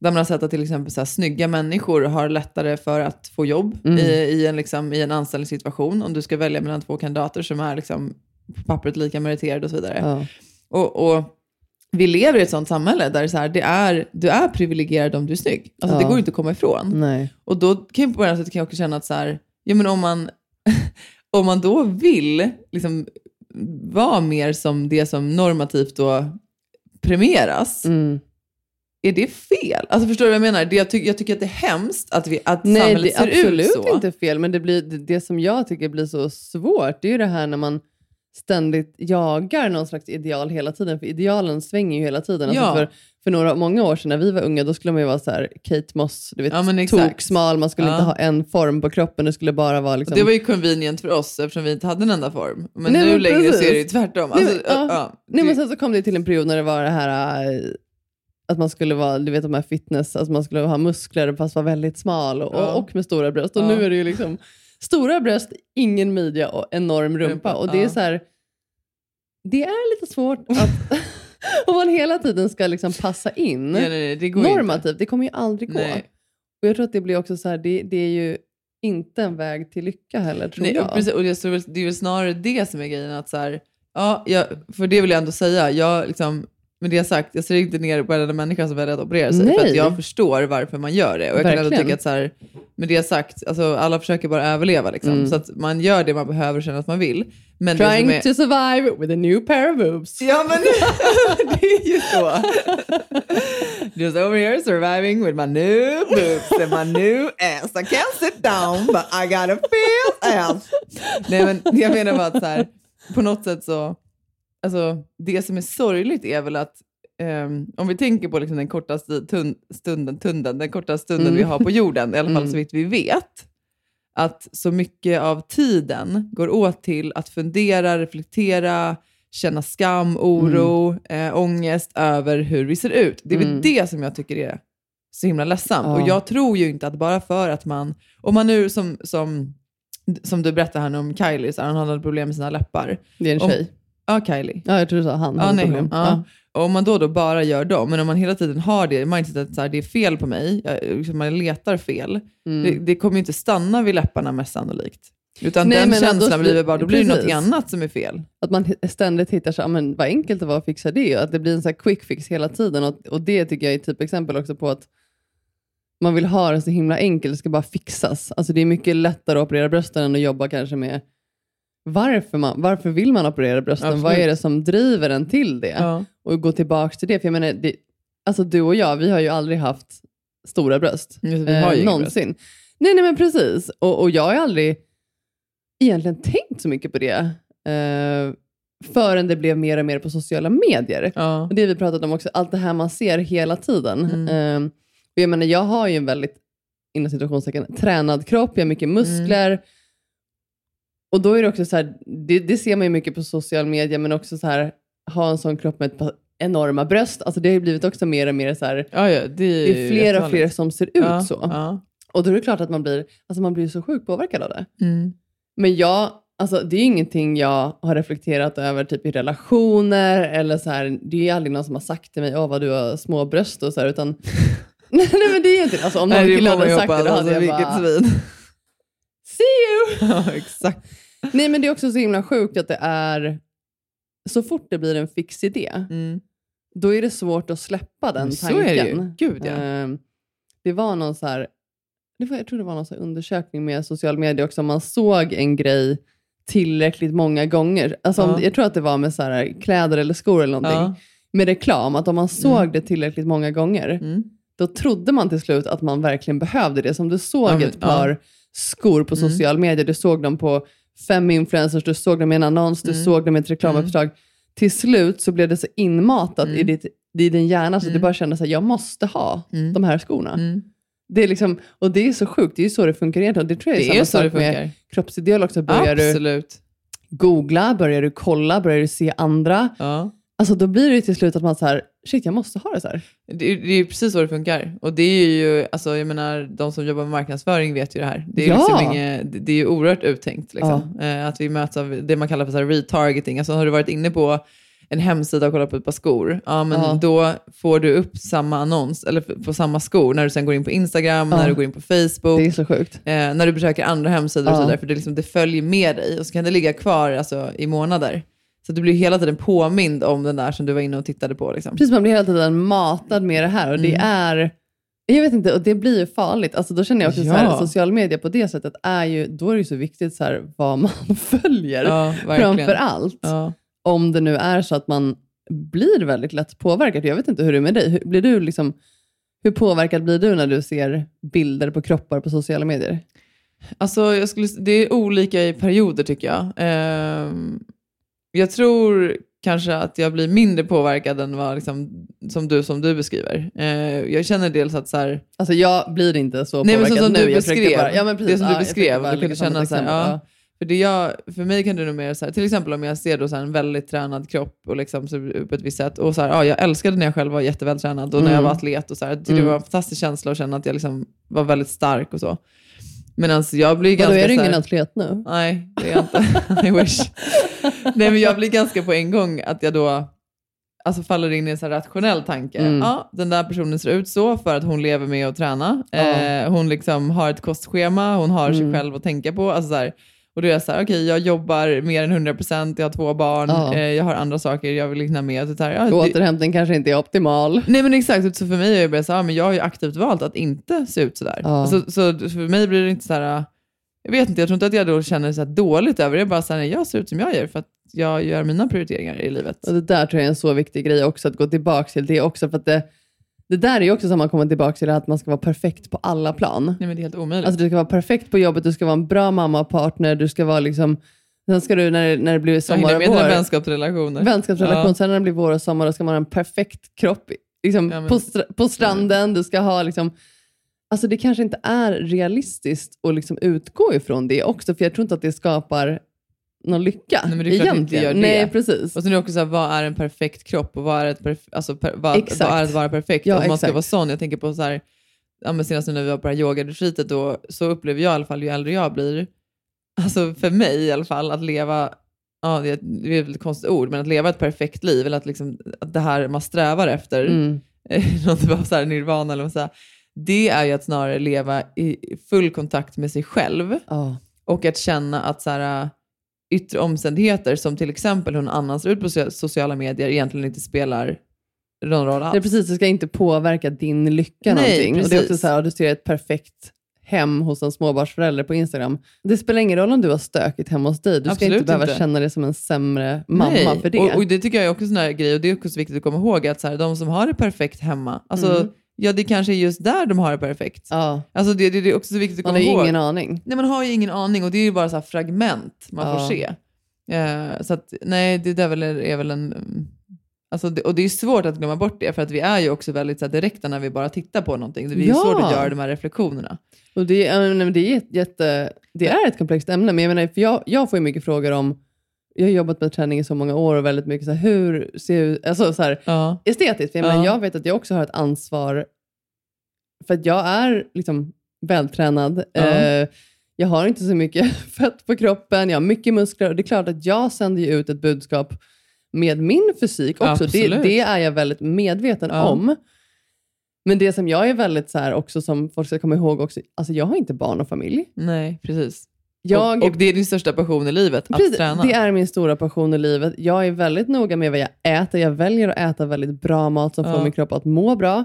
där man har sett att till exempel så här, snygga människor har lättare för att få jobb Mm. i, i, en, liksom, i en anställningssituation. Om du ska välja mellan två kandidater som är liksom, på pappret lika meriterade och så vidare. Ja. Och, och vi lever i ett sånt samhälle där det, är så här, det är, du är privilegierad om du är snygg. Alltså, Ja. Det går ju inte att komma ifrån. Nej. Och då kan jag på det här sättet kan jag också känna att så här, ja, men om, man, om man då vill liksom, vara mer som det som normativt då premieras, Mm. är det fel? Alltså förstår du vad jag menar? Det, jag, tycker, jag tycker att det är hemskt att, vi, att Nej, samhället det är ser absolut ut så. inte fel. Men det, blir, det, det som jag tycker blir så svårt, det är ju det här när man ständigt jagar någon slags ideal hela tiden. För idealen svänger ju hela tiden. Alltså Ja. för, för några, många år sedan när vi var unga, då skulle man ju vara så här Kate Moss, du vet, Ja, toksmal, man skulle Ja. inte ha en form på kroppen, det skulle bara vara Och liksom... det var ju convenient för oss eftersom vi inte hade en enda form. Men Nej, nu men längre så precis. är det ju tvärtom. Nej, Alltså, ja. ja, Nej, men sen så kom det till en period när det var det här äh, att man skulle vara, du vet de här fitness, alltså man skulle ha muskler fast vara väldigt smal och, och med stora bröst. Och nu är det ju liksom stora bröst, ingen midja och enorm rumpa. Rumpa, Och det är ja. så här, det är lite svårt att <laughs> om man hela tiden ska liksom passa in nej, nej, det ju inte. normativt, det kommer ju aldrig gå. Nej. Och jag tror att det blir också så här, det, det är ju inte en väg till lycka heller tror Nej, jag. och precis, och det, är väl, det är väl snarare det som är grejen. Att så här, ja, jag, för det vill jag ändå säga. Jag, liksom, med det sagt, jag ser inte ner på en enda människa som väljer att operera sig. För Nej. att jag förstår varför man gör det. Och jag kan ändå Verkligen. tycka att så här, med det sagt, alltså, alla försöker bara överleva. Liksom. Mm. Så att man gör det man behöver och känner att man vill. Men Trying är, to survive with a new pair of boobs. Ja men <laughs> det är ju så. Just over here surviving with my new boobs and my new ass. I can't sit down but I gotta feel ass. Nej men jag menar bara att så här, på något sätt så, alltså det som är sorgligt är väl att ehm, om vi tänker på liksom den korta tun, stunden, tunden, den korta stunden Mm. vi har på jorden, i alla fall Mm. så vitt vi vet, att så mycket av tiden går åt till att fundera, reflektera, känna skam, oro, eh, ångest över hur vi ser ut. Det är väl Mm. det som jag tycker är så himla ledsamt. Ja. Och jag tror ju inte att bara för att man, om man nu som, som, som du berättade här om Kylie, så han hade problem med sina läppar. Det är en Om- tjej. Ja, Kylie. Ja, jag tror du sa han Ja, nej, ja. Och om man då, då bara gör dem, men om man hela tiden har det mindsetet att så här, det är fel på mig, jag, liksom, man letar fel, Mm. det, det kommer ju inte stanna vid läpparna mest sannolikt. Utan Nej, den men känslan då- blir bara, då blir det något annat som är fel. Att man ständigt hittar så, "Ah, men vad enkelt det var att fixa det. Att det blir en så här quick fix hela tiden. Och, och det tycker jag är ett typexempel också på att man vill ha det så himla enkelt, det ska bara fixas. Alltså det är mycket lättare att operera brösten än att jobba kanske med varför, man, varför vill man operera brösten? Absolut. Vad är det som driver en till det? Ja. Och gå tillbaka till det. För jag menar, det, alltså du och jag, vi har ju aldrig haft stora bröst. Just eh, någonsin. Nej, nej, men precis. Och, och jag har aldrig egentligen tänkt så mycket på det. Eh, förrän det blev mer och mer på sociala medier. Ja. Och det vi pratat om också, allt det här man ser hela tiden. Mm. Eh, och jag menar, jag har ju en väldigt, inom situationstecken, tränad kropp, jag har mycket muskler. Och då är det också så här, det, det ser man ju mycket på social media, men också så här, ha en sån kropp med ett par enorma bröst. Alltså det har ju blivit också mer och mer så här, Ja, ja, det är, det är fler och fler som ser ut ja, så. Och då är det klart att man blir, alltså man blir så sjukt påverkad av det. Mm. Men jag, alltså det är ingenting jag har reflekterat över typ i relationer eller så här, det är aldrig någon som har sagt till mig, åh vad du har små bröst och så här, utan <laughs> nej, nej men det är ju inte. Alltså om någon kille hade sagt det, då hoppas. hade Alltså, jag bara, svin. see you! <laughs> exakt. Nej men det är också så himla sjukt att det är, så fort det blir en fix idé, Mm. då är det svårt att släppa den så tanken. är det ju. Gud, ja. Ehm, det var någon så här, det var, jag tror det var någon så undersökning med social media också, man såg en grej tillräckligt många gånger. Alltså om, Ja. Jag tror att det var med så här, kläder eller skor eller någonting. Ja. Med reklam, att om man såg Mm. det tillräckligt många gånger, Mm. då trodde man till slut att man verkligen behövde det. Som du såg Ja, men- ett par skor på Mm. social media, du såg dem på fem influencers, du såg dem i en annons, du Mm. såg dem i ett reklamuppslag. Till slut så blev det så inmatat i, Mm. ditt, i din hjärna så att du Mm. bara kände att jag måste ha Mm. de här skorna. Mm. Det är liksom, och det är så sjukt, det är ju så det funkar egentligen. Det tror jag är, Det samma är det sak med kroppsideal också. Börjar du Absolut. googla, börjar du kolla, börjar du se andra. Ja. Alltså då blir det till slut att man så här, shit jag måste ha det så här. Det, är- det är precis så det funkar. Och det är ju, alltså, jag menar, de som jobbar med marknadsföring vet ju det här. Det är, Ja. liksom inget, det det är ju oerhört uttänkt. Liksom. Eh, att vi möts av det man kallar för så retargeting. Alltså har du varit inne på en hemsida och kollat på ett par skor, ja, men Ja. då får du upp samma annons, eller på samma skor, när du sen går in på Instagram, Ja. när du går in på Facebook, Det är så sjukt. eh, när du besöker andra hemsidor och Ja. så vidare, för det, liksom, det följer med dig och så kan det ligga kvar alltså, i månader. Så du blir hela tiden påmind om den där som du var inne och tittade på. Liksom. Precis, man blir hela tiden matad med det här och det Mm. är, jag vet inte, och det blir ju farligt. Alltså då känner jag också så här, Ja. social media på det sättet är ju, då är det så viktigt så här, vad man <laughs> följer. Ja. Framför allt. Ja. Om det nu är så att man blir väldigt lätt påverkad. Jag vet inte hur det är med dig. Hur- Blir du liksom Hur påverkad blir du när du ser bilder på kroppar på sociala medier? Alltså, jag skulle, det är olika i perioder tycker jag. Ehm, jag tror kanske att jag blir mindre påverkad än vad liksom, som, du, som du beskriver. Ehm, jag känner dels att så här, Alltså jag blir inte så Nej, men påverkad så som nu. du beskrev, bara, ja, men precis, det som ja, du beskrev, du kunde känna så här, ja, för, det jag, för mig kan det nog mer så här, till exempel om jag ser då så här en väldigt tränad kropp och liksom ut på ett visst sätt, och så här, ja, jag älskade när jag själv var jättevältränad och när jag Mm. var atlet och så här, det Mm. var en fantastisk känsla att känna att jag liksom var väldigt stark och så. Medan jag blir ganska är du så här, ingen atlet nu? Nej, det är jag inte. <laughs> I wish. Nej, men jag blir ganska på en gång att jag då alltså faller in i en så rationell tanke. Mm. Ja, den där personen ser ut så för att hon lever med att träna. Ja. Eh, hon liksom har ett kostschema, hon har Mm. sig själv att tänka på. Alltså så här, och då är jag så här, okej, jag jobbar mer än 100%, jag har två barn, Ja. eh, jag har andra saker jag vill hinna med. Så, här, ja, det, Återhämtning kanske inte är optimal. Nej men exakt, så för mig är det så här, men jag har ju aktivt valt att inte se ut sådär. Ja. Så, så för mig blir det inte så här, jag vet inte, jag tror inte att jag då känner så dåligt över det. Är bara så här, nej, jag ser ut som jag gör för att jag gör mina prioriteringar i livet. Och det där tror jag är en så viktig grej också, att gå tillbaka till det också. För att det, det där är ju också som man kommer tillbaka till, att man ska vara perfekt på alla plan. Nej men det är helt omöjligt. Alltså du ska vara perfekt på jobbet, du ska vara en bra mamma och partner, du ska vara liksom, sen ska du när, det- när det blir sommar och vår, vänskapsrelationer. vänskapsrelation, Ja. sen när det blir vår och sommar, då ska man ha en perfekt kropp liksom, Ja, men- på, stra- på stranden, du ska ha liksom, alltså det kanske inte är realistiskt att liksom utgå ifrån det också, för jag tror inte att det skapar någon lycka Nej, men det är klart det inte egentligen. gör det. Nej, precis. Och sen är det också så här, vad är en perfekt kropp och vad är, ett perf- alltså, per, vad, vad är att vara perfekt? Ja, Om man ska vara sån. Jag tänker på så här, ja, senast när vi var på det här yogaretreatet, då, så upplever jag i alla fall ju äldre jag blir, alltså för mig i alla fall, att leva, ja, det är- ett väldigt konstigt ord, men att leva ett perfekt liv, eller att, liksom, att det här man strävar efter, Mm. <laughs> någon typ av så här nirvana eller vad man säger, det är ju att snarare leva i full kontakt med sig själv Ja. och att känna att så här, yttre omständigheter som till exempel hur någon annan ser ut på so- sociala medier egentligen inte spelar någon roll alls. Det är precis, det ska inte påverka din lycka Nej, någonting. Och det är också precis. så här, du ser ett perfekt hem hos en småbarnsförälder på Instagram. Det spelar ingen roll om du har stökigt hemma hos dig. Du ska Absolut inte behöva inte. känna dig som en sämre mamma Nej, för det. Och, och det tycker jag är också en sån här grej och det är också viktigt att komma ihåg att så här, de som har det perfekt hemma, alltså, Mm. Ja det kanske är just där de har det perfekt. ja, Alltså det, det, det är också så viktigt att man komma har ju ihåg. ingen aning. Nej, man har ju ingen aning och det är ju bara så här fragment man Ja. får se. Eh, så att, nej, det där väl är, är väl en... Alltså det, och det är svårt att glömma bort det, för att vi är ju också väldigt så här, direkta när vi bara tittar på någonting. Det är Ja. svårt att göra de här reflektionerna. Och det, men det, är ett jätte, det är ett komplext ämne, men jag, menar, för jag, jag får ju mycket frågor om jag har jobbat med träning i så många år och väldigt mycket så här, hur ser ut, alltså så här, Ja. estetiskt. För jag, Ja. jag vet att jag också har ett ansvar, för att jag är liksom vältränad. Ja. Eh, jag har inte så mycket <laughs> fett på kroppen, jag har mycket muskler och det är klart att jag sänder ut ett budskap med min fysik också. Det, det är jag väldigt medveten Ja. om. Men det som jag är väldigt så här också, som folk ska komma ihåg också, alltså jag har inte barn och familj. Nej, precis. Jag, och, och det är din största passion i livet, att Precis, träna. Det är min stora passion i livet. Jag är väldigt noga med vad jag äter. Jag väljer att äta väldigt bra mat som Ja. får min kropp att må bra.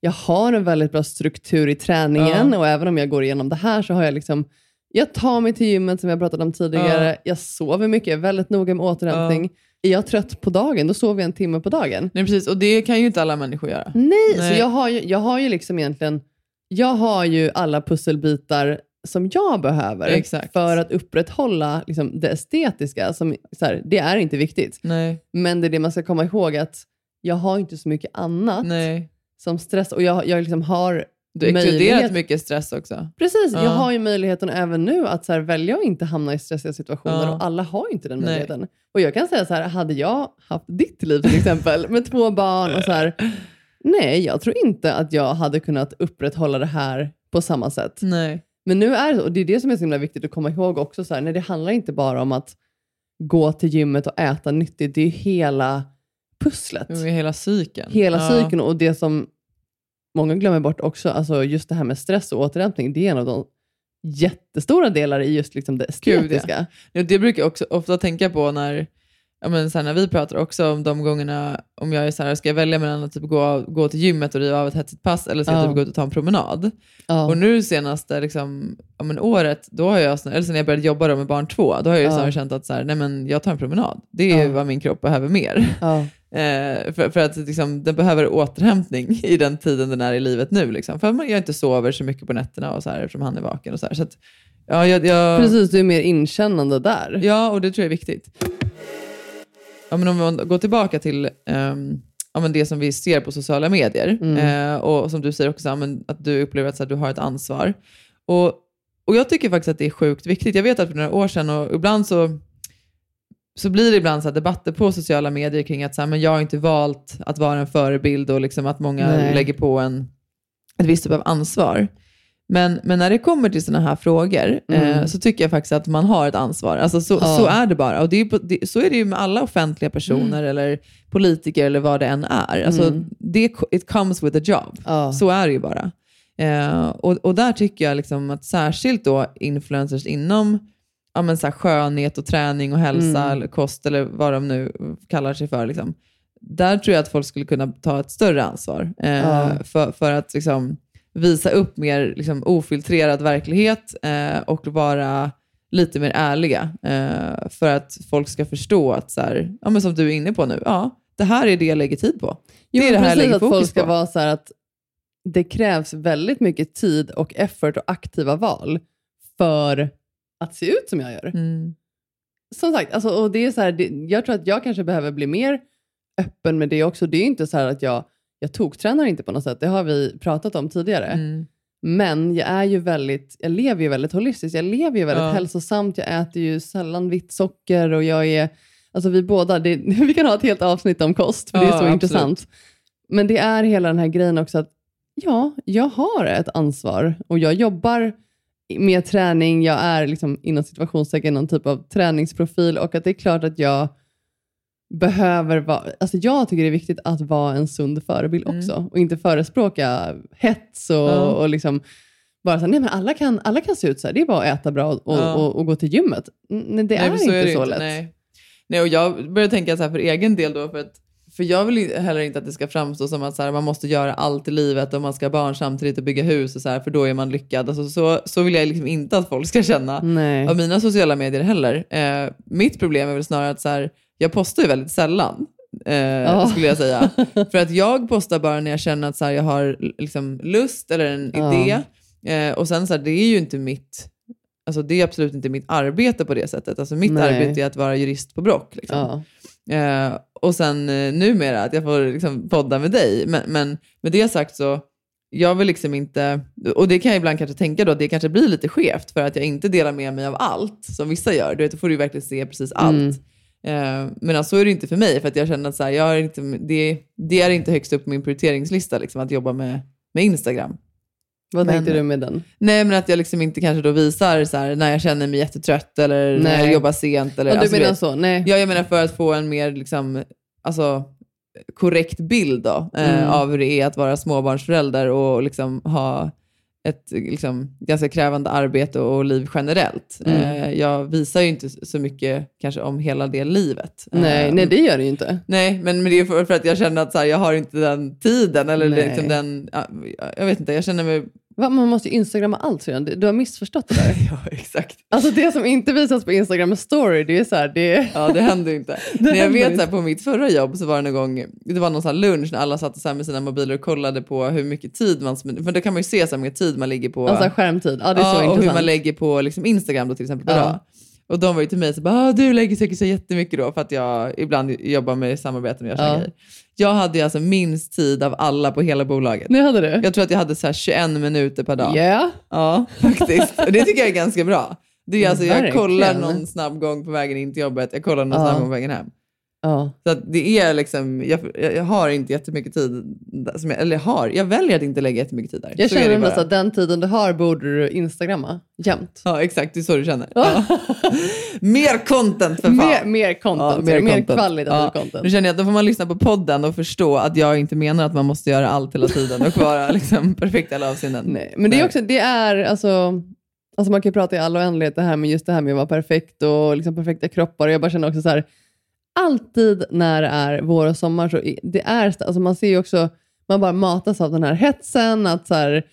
Jag har en väldigt bra struktur i träningen Ja. och även om jag går igenom det här så har jag liksom jag tar mig till gymmet som jag pratade om tidigare. Jag sover mycket, jag är väldigt noga med återhämtning. Är jag trött på dagen, då sover jag en timme på dagen. Nej, precis. Och det kan ju inte alla människor göra. Nej, Nej. så jag har, ju, jag har ju liksom egentligen jag har ju alla pusselbitar som jag behöver Exakt. för att upprätthålla liksom, det estetiska. Som, så här, det är inte viktigt. Nej, Men det är det man ska komma ihåg att jag har inte så mycket annat nej. som stress. Och jag, jag liksom har Du har mycket stress också. Precis, Ja. jag har ju möjligheten även nu att så här, välja att inte hamna i stressiga situationer Ja. och alla har inte den Nej. möjligheten. Och jag kan säga så här, hade jag haft ditt liv till exempel med två barn och så här, nej, jag tror inte att jag hade kunnat upprätthålla det här på samma sätt. Nej. Men nu är det, och det är det som är så himla viktigt att komma ihåg också, så här, nej, det handlar inte bara om att gå till gymmet och äta nyttigt, det är hela pusslet. Med hela cykeln. Hela Ja. cykeln och det som många glömmer bort också, alltså just det här med stress och återhämtning, det är en av de jättestora delar i just liksom det Gud, estetiska. Ja, det brukar jag också ofta tänka på när, ja, men så här, när vi pratar också om de gångerna, om jag är så här, ska jag välja mellan att typ gå, gå till gymmet och riva av ett hetsigt pass eller ska jag Ja. typ gå ut och ta en promenad? Ja. Och nu senaste liksom, ja, men året, då har jag, eller sen jag började jobba med barn två, då har jag ju snarare känt att så här, nej, men jag tar en promenad. Det är vad min kropp behöver mer. <laughs> Eh, för, för att liksom, den behöver återhämtning i den tiden den är i livet nu. Liksom. För att jag inte sover så mycket på nätterna och så här, eftersom han är vaken. Och så här. Så att, ja, jag, jag... Precis, du är mer inkännande där. Ja, och det tror jag är viktigt. Ja, men om man går tillbaka till um, ja, men det som vi ser på sociala medier, Mm. eh, och som du säger också, men att du upplever att så här, du har ett ansvar. Och, och jag tycker faktiskt att det är sjukt viktigt. Jag vet att för några år sedan, och ibland så, så blir det ibland så debatter på sociala medier kring att så här, men jag har inte valt att vara en förebild och liksom att många Nej. lägger på en ett visst typ av ansvar. Men, men när det kommer till sådana här frågor eh, Mm. så tycker jag faktiskt att man har ett ansvar. Alltså så, Ja. så är det bara. Och det är, på, det, så är det ju med alla offentliga personer eller politiker eller vad det än är. Alltså, Mm. det, it comes with a job. Ja. Så är det ju bara. Eh, och, och där tycker jag liksom att särskilt då influencers inom ja, men så här skönhet och träning och hälsa, Mm. eller kost eller vad de nu kallar sig för. Liksom. Där tror jag att folk skulle kunna ta ett större ansvar eh, för, för att liksom, visa upp mer liksom, ofiltrerad verklighet eh, och vara lite mer ärliga. Eh, för att folk ska förstå att, så här, ja, men som du är inne på nu, ja, det här är det jag lägger tid på. Jo, det är det här jag lägger att fokus folk ska på. vara så att det krävs väldigt mycket tid och effort och aktiva val för att se ut som jag gör. Mm. Som sagt, alltså, och det är så här, det, jag tror att jag kanske behöver bli mer öppen med det också. Det är inte så här att jag, jag toktränar inte på något sätt, det har vi pratat om tidigare. Mm. Men jag är ju väldigt, jag lever ju väldigt holistiskt, jag lever ju väldigt Ja. hälsosamt, jag äter ju sällan vitt socker och jag är, alltså vi båda, det, <laughs> vi kan ha ett helt avsnitt om kost, för det är Ja, så absolut. intressant. Men det är hela den här grejen också att ja, jag har ett ansvar och jag jobbar med träning, jag är liksom inom situationstecken någon typ av träningsprofil och att det är klart att jag behöver vara, alltså jag tycker det är viktigt att vara en sund förebild Mm. också och inte förespråka hets och, Ja. och liksom bara så här, nej men alla kan, alla kan se ut så här, det är bara att äta bra och, Ja. och, och gå till gymmet. Mm, Nej, det är men inte det så ju lätt. Nej. nej, och jag börjar tänka så här för egen del då, för att för jag vill heller inte att det ska framstå som att så här, man måste göra allt i livet och man ska ha barn samtidigt och bygga hus och så här, för då är man lyckad. Alltså, så, så vill jag liksom inte att folk ska känna Nej. av mina sociala medier heller. Eh, mitt problem är väl snarare att så här, jag postar ju väldigt sällan. Eh, Ja. Skulle jag säga. <laughs> För att jag postar bara när jag känner att så här, jag har liksom, lust eller en Ja. idé. Eh, och sen så här, det är ju inte mitt Alltså det är absolut inte mitt arbete på det sättet. Alltså mitt Nej. arbete är att vara jurist på Brock. Liksom. Ja. Eh, och sen eh, numera att jag får liksom, podda med dig. Men, men med det sagt så, jag vill liksom inte, och det kan jag ibland kanske tänka då, att det kanske blir lite skevt för att jag inte delar med mig av allt som vissa gör. Du vet, då får du ju verkligen se precis allt. Mm. Eh, men alltså, så är det inte för mig, för att jag känner att så här, jag är inte, det, det är inte högst upp på min prioriteringslista liksom, att jobba med, med Instagram. Vad Men- tänkte du med den? Nej, men att jag liksom inte kanske då visar så här, när jag känner mig jättetrött eller när Nej. jag jobbar sent. Eller, Ja, du alltså, menar vet- så? Nej. Ja, jag menar för att få en mer liksom, alltså, korrekt bild då, eh, Mm. av hur det är att vara småbarnsförälder och liksom ha ett liksom, ganska krävande arbete och liv generellt. Mm. Eh, jag visar ju inte så mycket kanske om hela det livet. Nej, Eh, nej, det gör det ju inte. Nej, men, men det är för, för att jag känner att så här, jag har inte den tiden. Eller liksom den, ja, jag vet inte, jag känner mig... Va, man måste ju instagramma allt redan. Du har missförstått det där. <laughs> Ja, exakt. Alltså det som inte visas på Instagram story, det är så här, det Ja, det händer ju inte. <laughs> Det jag vet så här, på mitt förra jobb så var det någon gång, det var någon sån lunch när alla satt så med sina mobiler och kollade på hur mycket tid man, för då kan man ju se så mycket tid man ligger på. Alltså skärmtid. Ja, det är så och hur intressant. man lägger på liksom Instagram då till exempel Ja. Och de var ju till mig så bara, ah, du lägger säkert så jättemycket då för att jag ibland jobbar med samarbeten och gör Ja. grejer. Jag hade ju alltså minst tid av alla på hela bolaget. Nu hade du? Jag tror att jag hade så här 21 minuter per dag. Yeah. Ja, faktiskt. Och det tycker jag är ganska bra. Det är alltså, jag kollar någon snabb gång på vägen in till jobbet, jag kollar någon Ja. snabb gång på vägen hem. Ja. Så att det är liksom, jag, jag har inte jättemycket tid, som jag, eller jag har, jag väljer att inte lägga jättemycket tid där. Jag Så känner ändå att den tiden du har borde du instagramma jämt. Ja, exakt, det är så du känner. Ja. <laughs> mer content för fan! Mer, mer content, mer, mer kvalitativ Ja. content. Nu känner jag att då får man lyssna på podden och förstå att jag inte menar att man måste göra allt hela tiden och vara <laughs> liksom perfekt i alla avseenden. Nej, men det är också, det är alltså, alltså man kan ju prata i all oändlighet det här med just det här med att vara perfekt och liksom perfekta kroppar. Och jag bara känner också så här, alltid när det är vår och sommar så det är, alltså man ser ju också, man bara matas av den här hetsen att så här,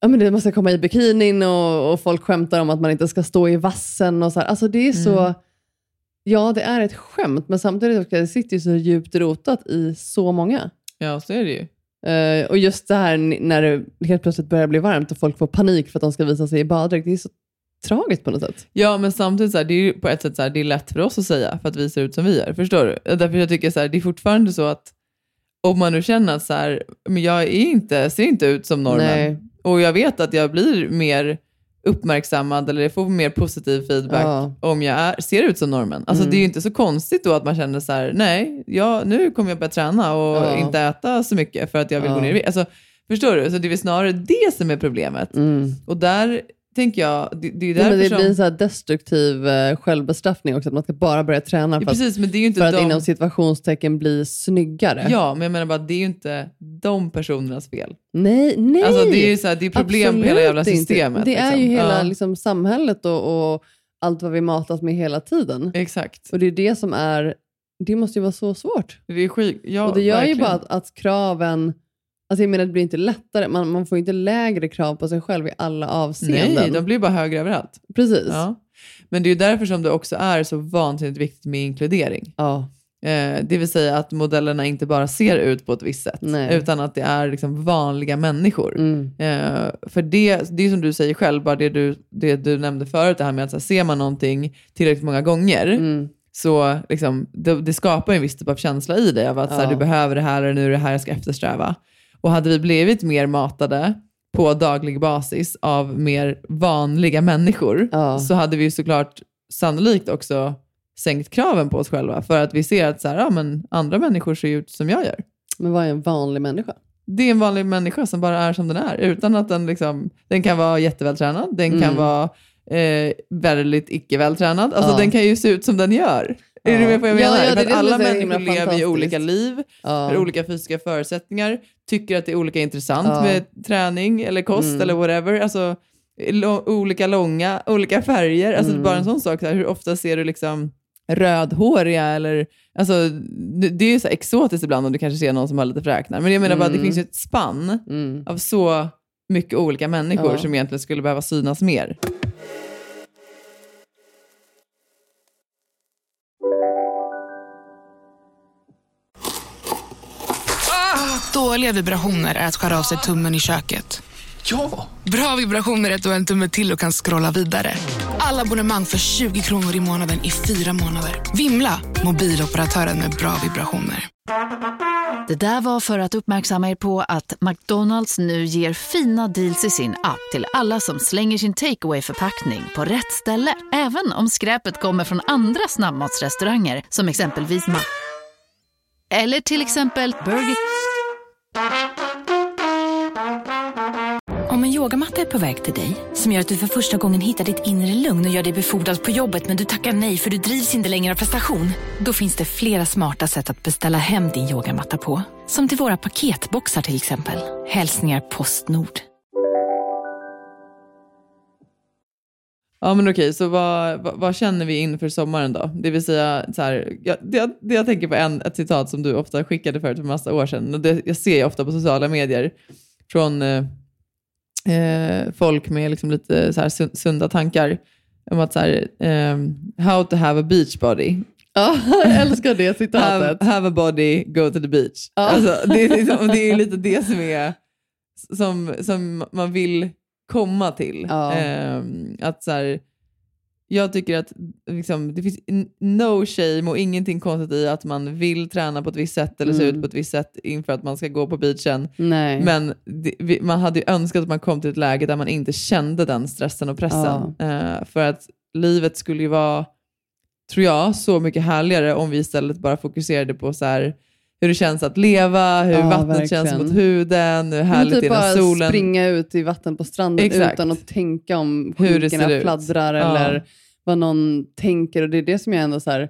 ja men det måste komma i bikinin och, och folk skämtar om att man inte ska stå i vassen och så här. Alltså det är så, Mm. ja, det är ett skämt, men samtidigt det sitter ju så djupt rotat i så många. Ja, så är det ju. Eh, och just det här när det helt plötsligt börjar bli varmt och folk får panik för att de ska visa sig i baddräkt. Det är så tragiskt på något sätt. Ja, men samtidigt så här, det är ju på ett sätt så här, det är lätt för oss att säga för att vi ser ut som vi gör. Förstår du? Därför jag tycker så här, det är fortfarande så att om man nu känner att så här, men jag är inte, ser inte ut som normen Nej. och jag vet att jag blir mer uppmärksammad eller får mer positiv feedback Ja. om jag är, ser ut som normen. Alltså Mm. det är ju inte så konstigt då att man känner så här, nej, jag, nu kommer jag börja träna och Ja. inte äta så mycket för att jag vill Ja. gå ner i. Alltså, förstår du? Så det är väl snarare det som är problemet. Mm. Och där tänker jag, det, det är Ja, därför men det som... blir en destruktiv eh, självbestraffning också, att man ska bara börja träna för, Ja, precis, är att, för att de... inom situationstecken bli snyggare. Ja, men jag menar bara, det är ju inte de personernas fel. Nej, nej. Alltså det är ju så här, det är problem på hela jävla Absolut inte. systemet. Det är liksom. ju hela Ja, liksom, samhället och, och allt vad vi matas med hela tiden. Exakt. Och det är det som är, det måste ju vara så svårt. Det är skit, ja, och det gör verkligen. ju bara att, att kraven, alltså jag menar det blir inte lättare, man, man får inte lägre krav på sig själv i alla avseenden. Nej, de blir bara högre överallt. Precis. Ja. Men det är ju därför som det också är så vansinnigt viktigt med inkludering. Ja. Eh, det vill säga att modellerna inte bara ser ut på ett visst sätt, Nej. utan att det är liksom vanliga människor. Mm. Eh, för det, det är som du säger själv, bara det du, det du nämnde förut, det här med att så här, ser man någonting tillräckligt många gånger, Mm. så liksom, det, det skapar en viss typ av känsla i dig av att så här, Ja. du behöver det här och nu är det här jag ska eftersträva. Och hade vi blivit mer matade på daglig basis av mer vanliga människor Ja. så hade vi såklart sannolikt också sänkt kraven på oss själva för att vi ser att så här, ja, men andra människor ser ut som jag gör. Men vad är en vanlig människa? Det är en vanlig människa som bara är som den är utan att den liksom, den kan vara jättevältränad, den kan Mm. vara eh, väldigt icke-vältränad, alltså Ja. den kan ju se ut som den gör. Är Ja. du med på vad jag Ja, menar? ja, att det alla människor lever ju olika liv, Ja. har olika fysiska förutsättningar, tycker att det är olika intressant Ja. med träning eller kost Mm. eller whatever. Alltså, olika långa, olika färger. Alltså Mm. bara en sån sak, så här, hur ofta ser du liksom rödhåriga eller Alltså, det är ju så exotiskt ibland om du kanske ser någon som har lite fräknar. Men jag menar bara det Mm. finns ju ett spann Mm. av så mycket olika människor Ja. som egentligen skulle behöva synas mer. Dåliga vibrationer är att skära av sig tummen i köket. Ja! Bra vibrationer är att du har en tumme till och kan scrolla vidare. Alla abonnemang för 20 kronor i månaden i fyra månader. Vimla! Mobiloperatören med bra vibrationer. Det där var för att uppmärksamma er på att McDonalds nu ger fina deals i sin app till alla som slänger sin takeaway förpackning på rätt ställe. Även om skräpet kommer från andra snabbmatsrestauranger som exempelvis Ma... Eller till exempel Burger... yogamatta är på väg till dig, som gör att du för första gången hittar ditt inre lugn och gör dig befordrad på jobbet men du tackar nej för du drivs inte längre av prestation. Då finns det flera smarta sätt att beställa hem din yogamatta på. Som till våra paketboxar till exempel. Hälsningar Postnord. Ja men okej, så vad, vad, vad känner vi inför sommaren då? Det vill säga, så här, jag, det, jag- det jag tänker på en, ett citat som du ofta skickade förut för massa år sedan. Och det, jag ser ju ofta på sociala medier från eh, eh, folk med liksom lite så här sun- sunda tankar om att så här, ehm, how to have a beach body. Ja, jag älskar det citatet. Have, have a body, go to the beach. Ja. Alltså, det, är liksom, det är lite det som är som, som man vill komma till. Ja. Ehm, att så här, jag tycker att liksom, det finns no shame och ingenting konstigt i att man vill träna på ett visst sätt eller se Mm. ut på ett visst sätt inför att man ska gå på beachen. Nej. Men det, vi, man hade ju önskat att man kom till ett läge där man inte kände den stressen och pressen. Eh, för att livet skulle ju vara, tror jag, så mycket härligare om vi istället bara fokuserade på så här, hur det känns att leva, hur Ja, vattnet verkligen. känns mot huden, hur härligt typ är bara solen... springa ut i vatten på stranden Exakt. utan att tänka om skinkorna fladdrar Ja. eller vad någon tänker. Och det är det som jag ändå så här,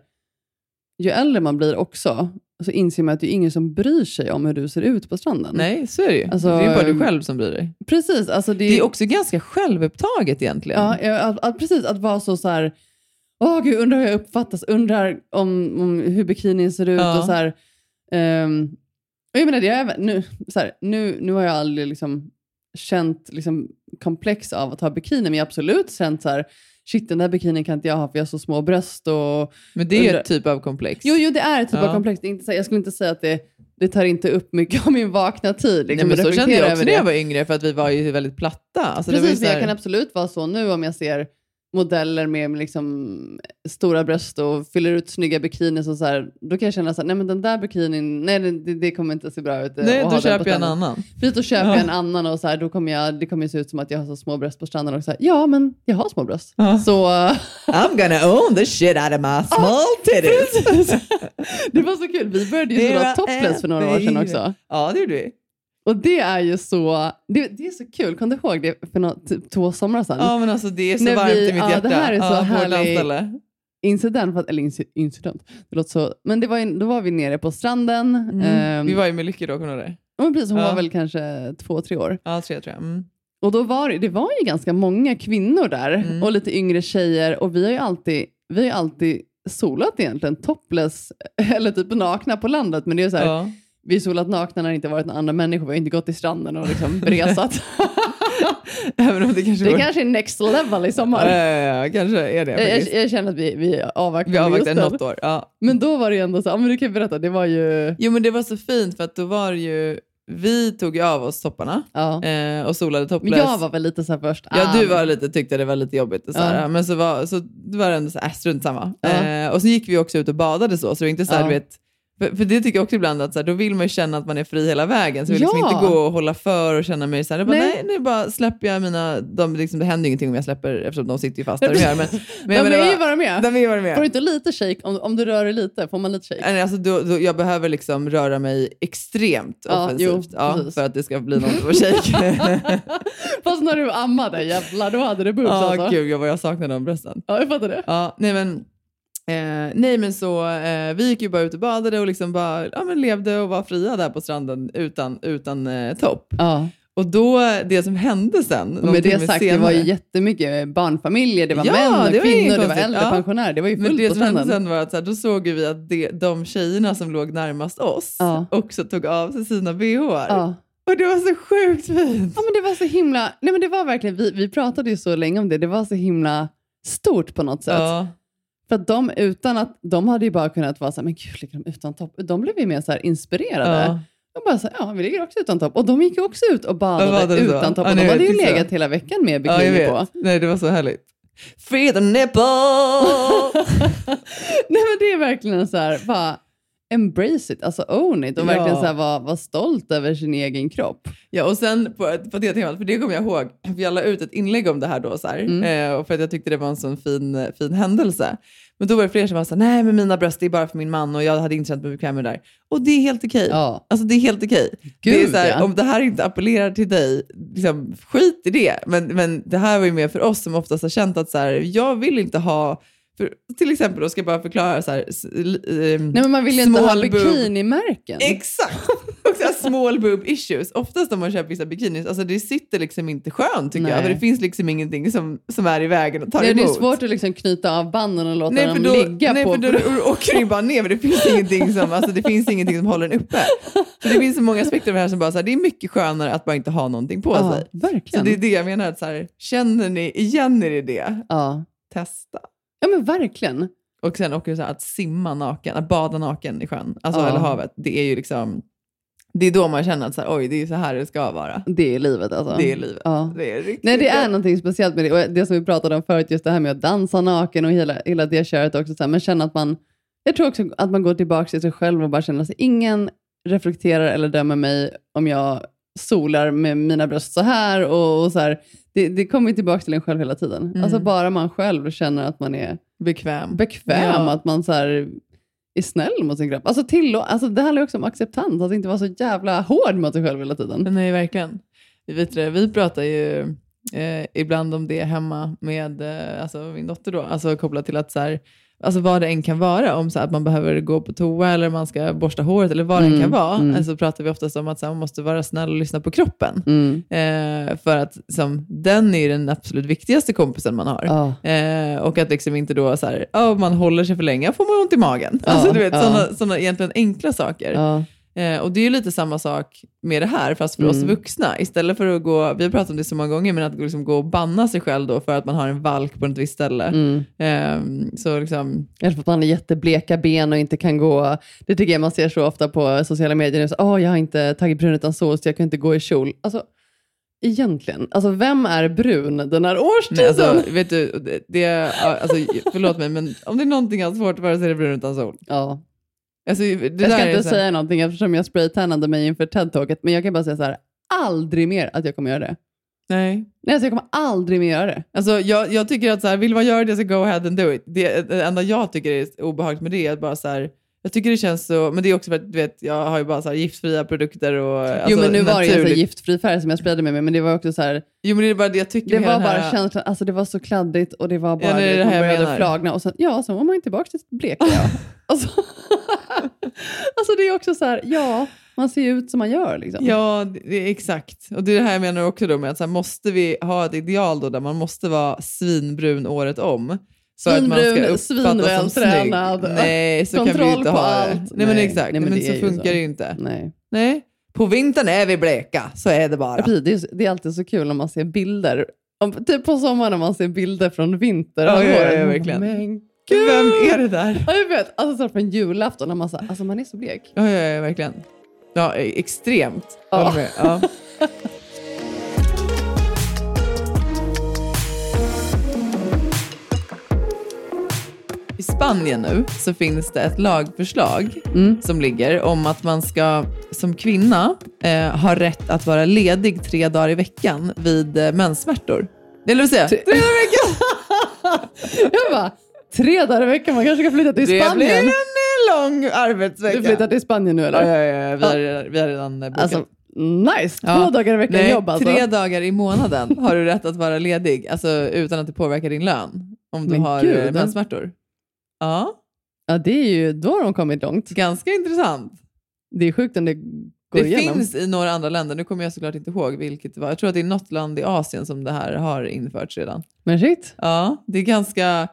ju äldre man blir också, så inser man att det är ingen som bryr sig om hur du ser ut på stranden. Nej, så är det ju. Alltså, det är bara du själv som bryr dig. Precis. Alltså det, Det är också ganska självupptaget egentligen. Ja, att, att, precis. Att vara så, så här, åh gud, undrar hur jag uppfattas, undrar om, om hur bikinin ser ut. Ja. Och så här, ehm, och jag menar, det är, nu, så här, nu, nu har jag aldrig liksom känt liksom, komplex av att ha bikini, men jag har absolut känt så här, shit den där bikinin kan inte jag ha för jag har så små bröst. Och, Men det är ju ett typ av komplex. Jo, jo det är ett typ Ja. av komplex. Det inte, så- jag skulle inte säga att det, det tar inte upp mycket av min vakna tid. Liksom, Nej, men så kände jag också när jag var yngre, för att vi var ju väldigt platta. Alltså, det var Precis, så men här- jag kan absolut vara så nu om jag ser modeller med liksom stora bröst och fyller ut snygga bikinis och så här, då kan jag känna så här, nej men den där bikinin, nej det, det kommer inte se bra ut. eh, Nej, att då köper jag en annan. Precis, då köper Ja. jag en annan och så här, då kommer jag, det kommer se ut som att jag har så små bröst på stranden och så här, ja men jag har små bröst. Ja. Så, <laughs> I'm gonna own the shit out of my small titties. <laughs> det var så kul, vi började ju sådana topless för några år sedan också. Ja, det gjorde vi. Och det är ju så, det, det är så kul, kom du ihåg det för nå, typ två somrar sedan? Ja, men alltså det är så När varmt vi- i mitt ja, hjärta. det här är så ja, härlig- incident, fast- eller inci- incident, det låter så, men det var ju, då var vi nere på stranden. Mm. ehm, vi var ju med Lykke då, kommer du ihåg det? ja, precis, hon Ja. var väl kanske två, tre år. Ja, tre tror jag. Mm. Och då var det, det var ju ganska många kvinnor där Mm. och lite yngre tjejer och vi har ju alltid, vi har ju alltid solat egentligen topless <laughs> eller typ nakna på landet. Men det är så här, Ja. Vi solat nakna när det inte varit några andra människor. Vi har inte gått till stranden och liksom bresat. <laughs> Även om det kanske det går- kanske är next level i sommar. Ja, ja, ja, kanske är det jag, jag, känner att vi, vi avvaktar Vi avvaktar något år. Ja. Men då var det ju ändå så, ja, men du kan berätta, det var ju... Jo men det var så fint för att då var det ju, vi tog ju av oss topparna Ja. eh, och solade topless. Men jag var väl lite så här först. Ja, ah, du var lite, tyckte det var lite jobbigt. Och så här, Ja. Men så var, så var det ändå så här, äh, strunt samma. Ja. Eh, och så gick vi också ut och badade så, så det var inte så här, du vet, för, för det tycker jag också ibland att så här, då vill man ju känna att man är fri hela vägen. Så jag vill liksom Ja. inte gå och hålla för och känna mig så här, bara, Nej. nej. nu bara släpper jag mina, de, liksom, det händer ju ingenting om jag släpper eftersom de sitter ju fast där de <laughs> gör. Men, men de är ju bara med. de är ju bara med. Får du inte lite shake? Om, om du rör dig lite, får man lite shake? Nej, Alltså, då, då, jag behöver liksom röra mig extremt Ja, offensivt jo, ja, för att det ska bli någon form av shake. <laughs> Fast när du ammade, jävlar, då hade du boobs Ja, alltså. gud jag, vad jag saknar de brösten. Ja, jag fattar det. Ja, nej men, eh, nej men så, eh, vi gick ju bara ut och badade och liksom bara, ja, men levde och var fria där på stranden utan, utan eh, topp. Ja. Och då, det som hände sen, Och med det sagt, senare, det var ju jättemycket barnfamiljer, det var Ja, män, det och var inget kvinnor, det var äldre Ja. pensionärer. Det var ju men fullt det på som hände sen var att så här, då såg vi att det, de tjejerna som låg närmast oss Ja. också tog av sig sina bhar. Ja. Och det var så sjukt fint. ja, men det var så himla... Nej, men det var verkligen, vi, vi pratade ju så länge om det, det var så himla stort på något sätt. Ja. För att de, utan att, de hade ju bara kunnat vara så här, men gud, ligger de utan topp? De blev ju mer så inspirerade. Ja. De bara så här, ja, vi ligger också utan topp. Och de gick ju också ut och badade Ja, utan topp. Ja, och de hade ju legat hela veckan med Ja, bikini vet. på. Nej, det var så härligt. Free the nipple! Nej men det är verkligen så här, bara embrace it, alltså own it och verkligen Ja. så här, vara, vara stolt över sin egen kropp. Ja, och sen på, på det temat, för det kommer jag ihåg, för jag la ut ett inlägg om det här då, så här, Mm. eh, och för att jag tyckte det var en sån fin, fin händelse. Men då var det fler som var så här, nej men mina bröst det är bara för min man och jag hade inte känt mig bekväm med det där. Och det är helt okej. Ja. Alltså det är helt okej. Det är Gud, så här, ja. Om det här inte appellerar till dig, liksom, skit i det. Men, men det här var ju mer för oss som oftast har känt att så här, jag vill inte ha, för, till exempel då ska jag bara förklara så här, ehm, Nej men man vill ju inte ha bikinimärken. Exakt! <laughs> Och så här small boob issues. Oftast om man köper vissa bikinis, alltså det sitter liksom inte skönt tycker jag. Nej. För det finns liksom ingenting som, som är i vägen och tar Nej, det är emot. svårt att liksom knyta av banden och låta Nej, dem för då, ligga nej, på. för då <laughs> åker den ju bara ner, men det finns ingenting som, alltså, det finns ingenting som håller den uppe. Så det finns så många aspekter av det här som bara, så här, det är mycket skönare att bara inte ha någonting på ja, sig. Så verkligen. det är det jag menar, att så här, känner ni igen er i det, ja. testa. Ja men verkligen. Och sen också så här, att simma naken, att bada naken i sjön, alltså, Ja. eller havet, det är ju liksom, det är då man känner att så här, oj, det är så här det ska vara. Det är livet alltså. Det är livet. Ja. Det är riktigt Nej, det är någonting speciellt med det. Och det som vi pratade om förut, just det här med att dansa naken och hela, hela det köret också. Så här, men känna att man, jag tror också att man går tillbaka till sig själv och bara känner att ingen reflekterar eller dömer mig om jag solar med mina bröst så här. Och, och så här. Det, det kommer tillbaka till en själv hela tiden. Mm. Alltså bara man själv känner att man är Bekväm. bekväm, Ja. att man så här, är snäll mot sin kropp. Alltså, tillå- alltså det handlar också om acceptans, att inte vara så jävla hård mot sig själv hela tiden. Nej, verkligen. Vi, vet det, vi pratar ju eh, ibland om det hemma med eh, alltså min dotter då, alltså kopplat till att så här, alltså vad det än kan vara, om så att man behöver gå på toa eller man ska borsta håret eller vad det än Mm, kan vara, mm. så pratar vi oftast om att här, man måste vara snäll och lyssna på kroppen. Mm. Eh, för att som, den är ju den absolut viktigaste kompisen man har. Ja. Eh, och att liksom inte då så här, oh, man håller sig för länge, får man ont i magen. Ja, alltså du vet, ja. sådana egentligen enkla saker. Eh, och det är ju lite samma sak med det här, fast för oss Mm. vuxna. Istället för att gå, vi har pratat om det så många gånger, men att liksom gå och banna sig själv då för att man har en valk på ett visst ställe. Mm. Eh, så liksom, Eller för att man har jättebleka ben och inte kan gå. Det tycker jag man ser så ofta på sociala medier. nu. Så, Åh, jag har inte tagit brun utan sås, jag kan inte gå i kjol. Alltså, egentligen, alltså, vem är brun den här årstiden? nej, alltså, vet du, det, det, alltså, förlåt mig, men om det är någonting jag har svårt för så är det brun utan sol. ja. Alltså, det Jag ska inte så säga någonting eftersom jag spraytannade mig inför TED-talket, men jag kan bara säga så här, aldrig mer att jag kommer göra det. Nej. Nej, alltså jag kommer aldrig mer göra det. Alltså, jag, jag tycker att så här, vill man göra det så go ahead and do it. Det, det enda jag tycker är obehagligt med det är att bara så här, jag tycker det känns så, men det är också för att du vet, jag har ju bara så här giftfria produkter och jo, alltså, men nu var det ju en så här naturligt. giftfri färg som jag sprayade med mig, men det var också så här, Jo, men det är bara det jag tycker det var bara här, känslan, alltså det var så kladdigt och det var bara, Ja, det det, här jag menar. flagna och sen, ja, sen var man tillbaka till blek. Ja. <laughs> alltså, <laughs> alltså det är också så här, ja, man ser ju ut som man gör liksom. Ja, det exakt. Och det är det här jag menar också då med att så här, måste vi ha ett ideal då där man måste vara svinbrun året om? För att man ska uppfattas som snygg. <laughs> Nej, så kan vi inte på ha det. allt. Nej, men exakt. nej, men men det så funkar så. det ju inte. Nej. Nej. På vintern är vi bleka, så är det bara. Ja, precis. Det, är, så- det är alltid så kul när man ser bilder, om, typ på sommaren när man ser bilder från vinter. Ja, ja, ja, verkligen. Men Gud, vem är det där? Ja, jag vet. Alltså så från julafton när man, så, alltså, man är så blek. Ja, ja, ja verkligen. Ja, e- extremt. Ja. <laughs> Spanien nu så finns det ett lagförslag Mm. som ligger om att man ska som kvinna eh, ha rätt att vara ledig tre dagar i veckan vid eh, menssmärtor. Eller vill säga, tre dagar i veckan! <laughs> Jag bara, tre dagar i veckan, man kanske ska flytta till Det blir Spanien. en eh, lång arbetsvecka. Du flyttar till Spanien nu eller? Ja, ja, ja, vi har, vi har redan eh, bokat. Alltså, nice. Två Ja. dagar i veckan Nej, jobb alltså. Tre dagar i månaden har du rätt att vara ledig, alltså utan att det påverkar din lön. Om du Men har gud. eh, menssmärtor. Ja, Ja, det är ju, då har de kommit långt. ganska intressant. Det är sjukt om det går Det igenom. finns i några andra länder, nu kommer jag såklart inte ihåg vilket det var. Jag tror att det är något land i Asien som det här har införts redan. Men shit. Ja, det är ganska...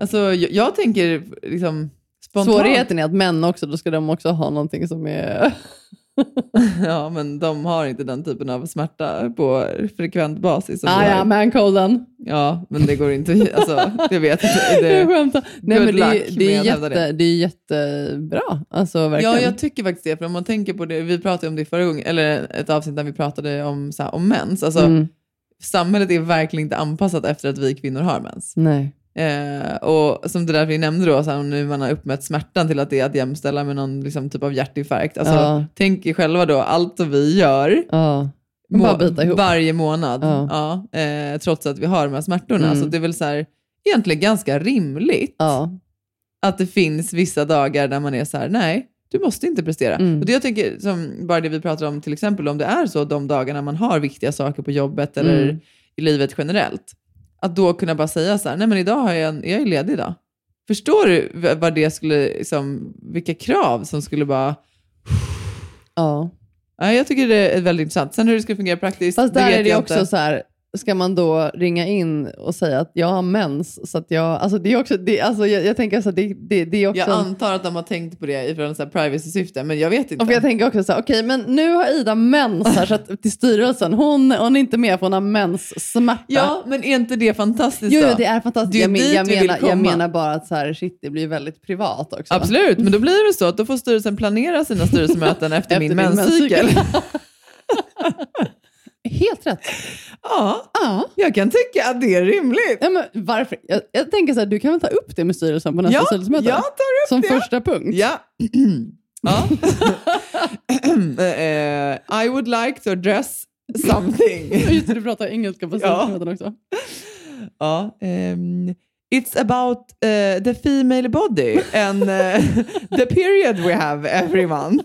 Alltså, jag, jag tänker liksom spontant... Svårigheten är att män också, då ska de också ha någonting som är... <laughs> Ja, men de har inte den typen av smärta på frekvent basis. som ah, ja, mancolden. Ja, men det går inte. Alltså, jag vet inte. Det, <laughs> Jag skämtar. Nej, men det, är- det, är jätte, det är jättebra. Alltså, verkligen. Ja, jag tycker faktiskt det. För om man tänker på det, vi pratade om det förra gången, eller ett avsnitt där vi pratade om, så här, om mens. Alltså, Mm. Samhället är verkligen inte anpassat efter att vi kvinnor har mens. Nej. Eh, och som det där vi nämnde då, så här, nu man har uppmätt smärtan till att det är att jämställa med någon liksom, typ av hjärtinfarkt. Alltså, Ja. Tänk er själva då, allt som vi gör Ja. må- varje månad, Ja. eh, trots att vi har de här smärtorna. Mm. Så det är väl så här, egentligen ganska rimligt att det finns vissa dagar där man är så här, nej, du måste inte prestera. Mm. Och det jag tänker, som bara det vi pratar om, till exempel om det är så de dagarna man har viktiga saker på jobbet eller Mm. i livet generellt, att då kunna bara säga så här, nej men idag har jag en, jag är ledig idag. Förstår du vad det skulle, liksom, vilka krav som skulle bara... ja. Ja, jag tycker det är väldigt intressant. Sen hur det ska fungera praktiskt, Fast det där vet är det också inte. så här, ska man då ringa in och säga att jag har mens? Så att jag, alltså det är också, det, alltså jag, jag tänker så här, det, det, det är också... Jag antar att de har tänkt på det här privacy-syfte, men jag vet inte. och jag tänker också så här, okej men nu har Ida mens här så att, till styrelsen. Hon, hon är inte med för hon har menssmärta. Ja, men är inte det fantastiskt då? jo, det är fantastiskt. Det är jag, men- jag, menar, jag menar bara att så här, shit, det blir väldigt privat också. Absolut, men då blir det så att då får styrelsen planera sina styrelsemöten <laughs> efter, Efter min menscykel. <laughs> Helt rätt. ja, Ja. jag kan tycka att det är rimligt. Ja, men varför? Jag, jag tänker så här, du kan väl ta upp det med styrelsen på nästa Ja, styrelsemöte? jag tar upp Som det. första punkt. Ja. <clears throat> ja. <clears throat> Eh, I would like to address something. <laughs> Just det, du pratar engelska på Ja. styrelsemöten också. ja, ehm, it's about eh, the female body and eh, <laughs> the period we have every month.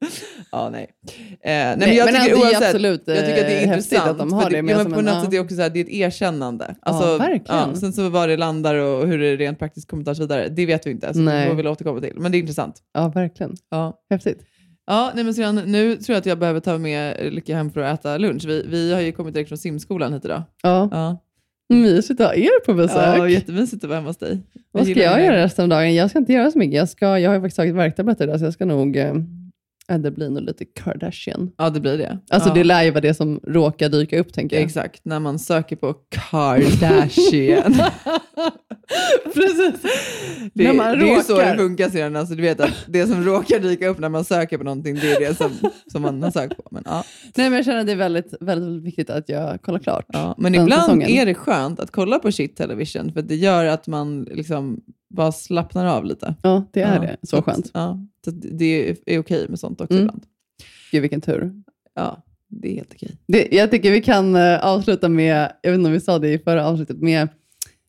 <laughs> ja, nej. Eh, nej, men Nej, jag men tycker det oavsett, absolut, jag tycker att det är intressant. att de har det med ja, men på en- något ja. sätt är det också så här, det är ett erkännande. Alltså, verkligen. sen så var det landar och hur det rent praktiskt kommer tas vidare, det vet vi inte. Så Nej. det får vi återkomma till. Men det är intressant. Ja, verkligen. Ja. Häftigt. Ja, nej, men sedan, nu tror jag att jag behöver ta med Lycka hem för att äta lunch. Vi, vi har ju kommit direkt från simskolan hit idag. Ja. Ja, Mysigt att ha er på besök. ja jättemysigt att vara hemma hos dig. Vad ska jag göra resten av dagen? Jag ska inte göra så mycket. Jag, ska, jag har faktiskt tagit värktabletter idag, så jag ska nog eh, Ja, det blir nog lite Kardashian. Ja, det blir det. Alltså ja. det lär ju vara det som råkar dyka upp tänker jag. Exakt, när man söker på Kardashian. <laughs> Precis. Det, När man det är ju så råkar. det funkar sedan. Alltså, du vet att det som råkar dyka upp när man söker på någonting, det är det som, som man har sökt på. Men, ja. Nej, men jag känner att det är väldigt, väldigt viktigt att jag kollar klart. Ja, men ibland säsongen. är det skönt att kolla på shit television, för det gör att man liksom bara slappnar av lite. Ja, det är Ja, det. Så skönt. Ja, det är okej med sånt också Mm. ibland. Gud vilken tur. Ja, det är helt okej. Det, jag tycker vi kan eh, avsluta med, jag vet inte om vi sa det i förra avsnittet, med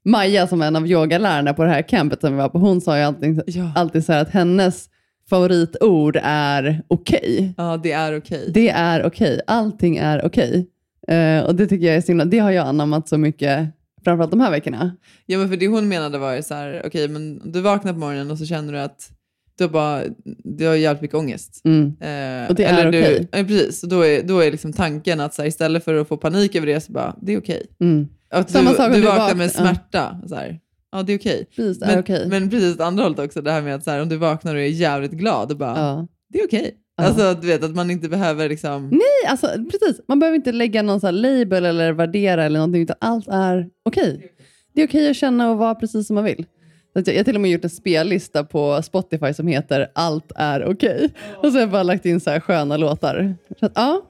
Maja som är en av yogalärarna på det här campet som vi var på. Hon sa ju alltid, Ja. alltid så här att hennes favoritord är okej. Ja, det är okej. Det är okej. Allting är okej. Eh, och det tycker jag är så himla, det har jag anammat så mycket, framförallt de här veckorna. Ja, men för det hon menade var ju så här, okej, men du vaknar på morgonen och så känner du att du har, bara, du har jävligt mycket ångest. Mm. Eh, Och det är okej. Ja, precis. Och då är, då är liksom tanken att så här, istället för att få panik över det, så bara, det är okej. Mm. Att Samma du, sak du du vaknar med ja. smärta. Så här, ja, det är okej. Precis, är Men, okej. men precis åt andra hållet också, det här med att så här, om du vaknar och är jävligt glad, och bara, Ja. det är okej. Alltså, du vet att man inte behöver liksom... Nej, alltså precis. Man behöver inte lägga någon så label eller värdera eller någonting, utan allt är okej. Det är okej att känna och vara precis som man vill. Så jag jag har till och med gjort en spellista på Spotify som heter Allt är okej. Och så har jag bara lagt in så här sköna låtar. Så att, ja,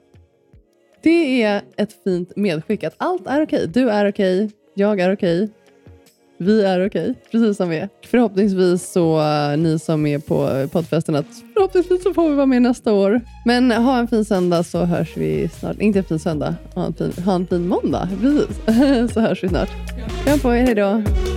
det är ett fint medskick att allt är okej. Du är okej, jag är okej. Vi är okej, precis som vi är. Förhoppningsvis så, eh, ni som är på eh, poddfesten, att förhoppningsvis så får vi vara med nästa år. Men ha en fin söndag så hörs vi snart. Inte en fin söndag, ha en fin, ha en fin måndag. <laughs> Precis, <laughs> så hörs vi snart. Kram på er, hejdå. då.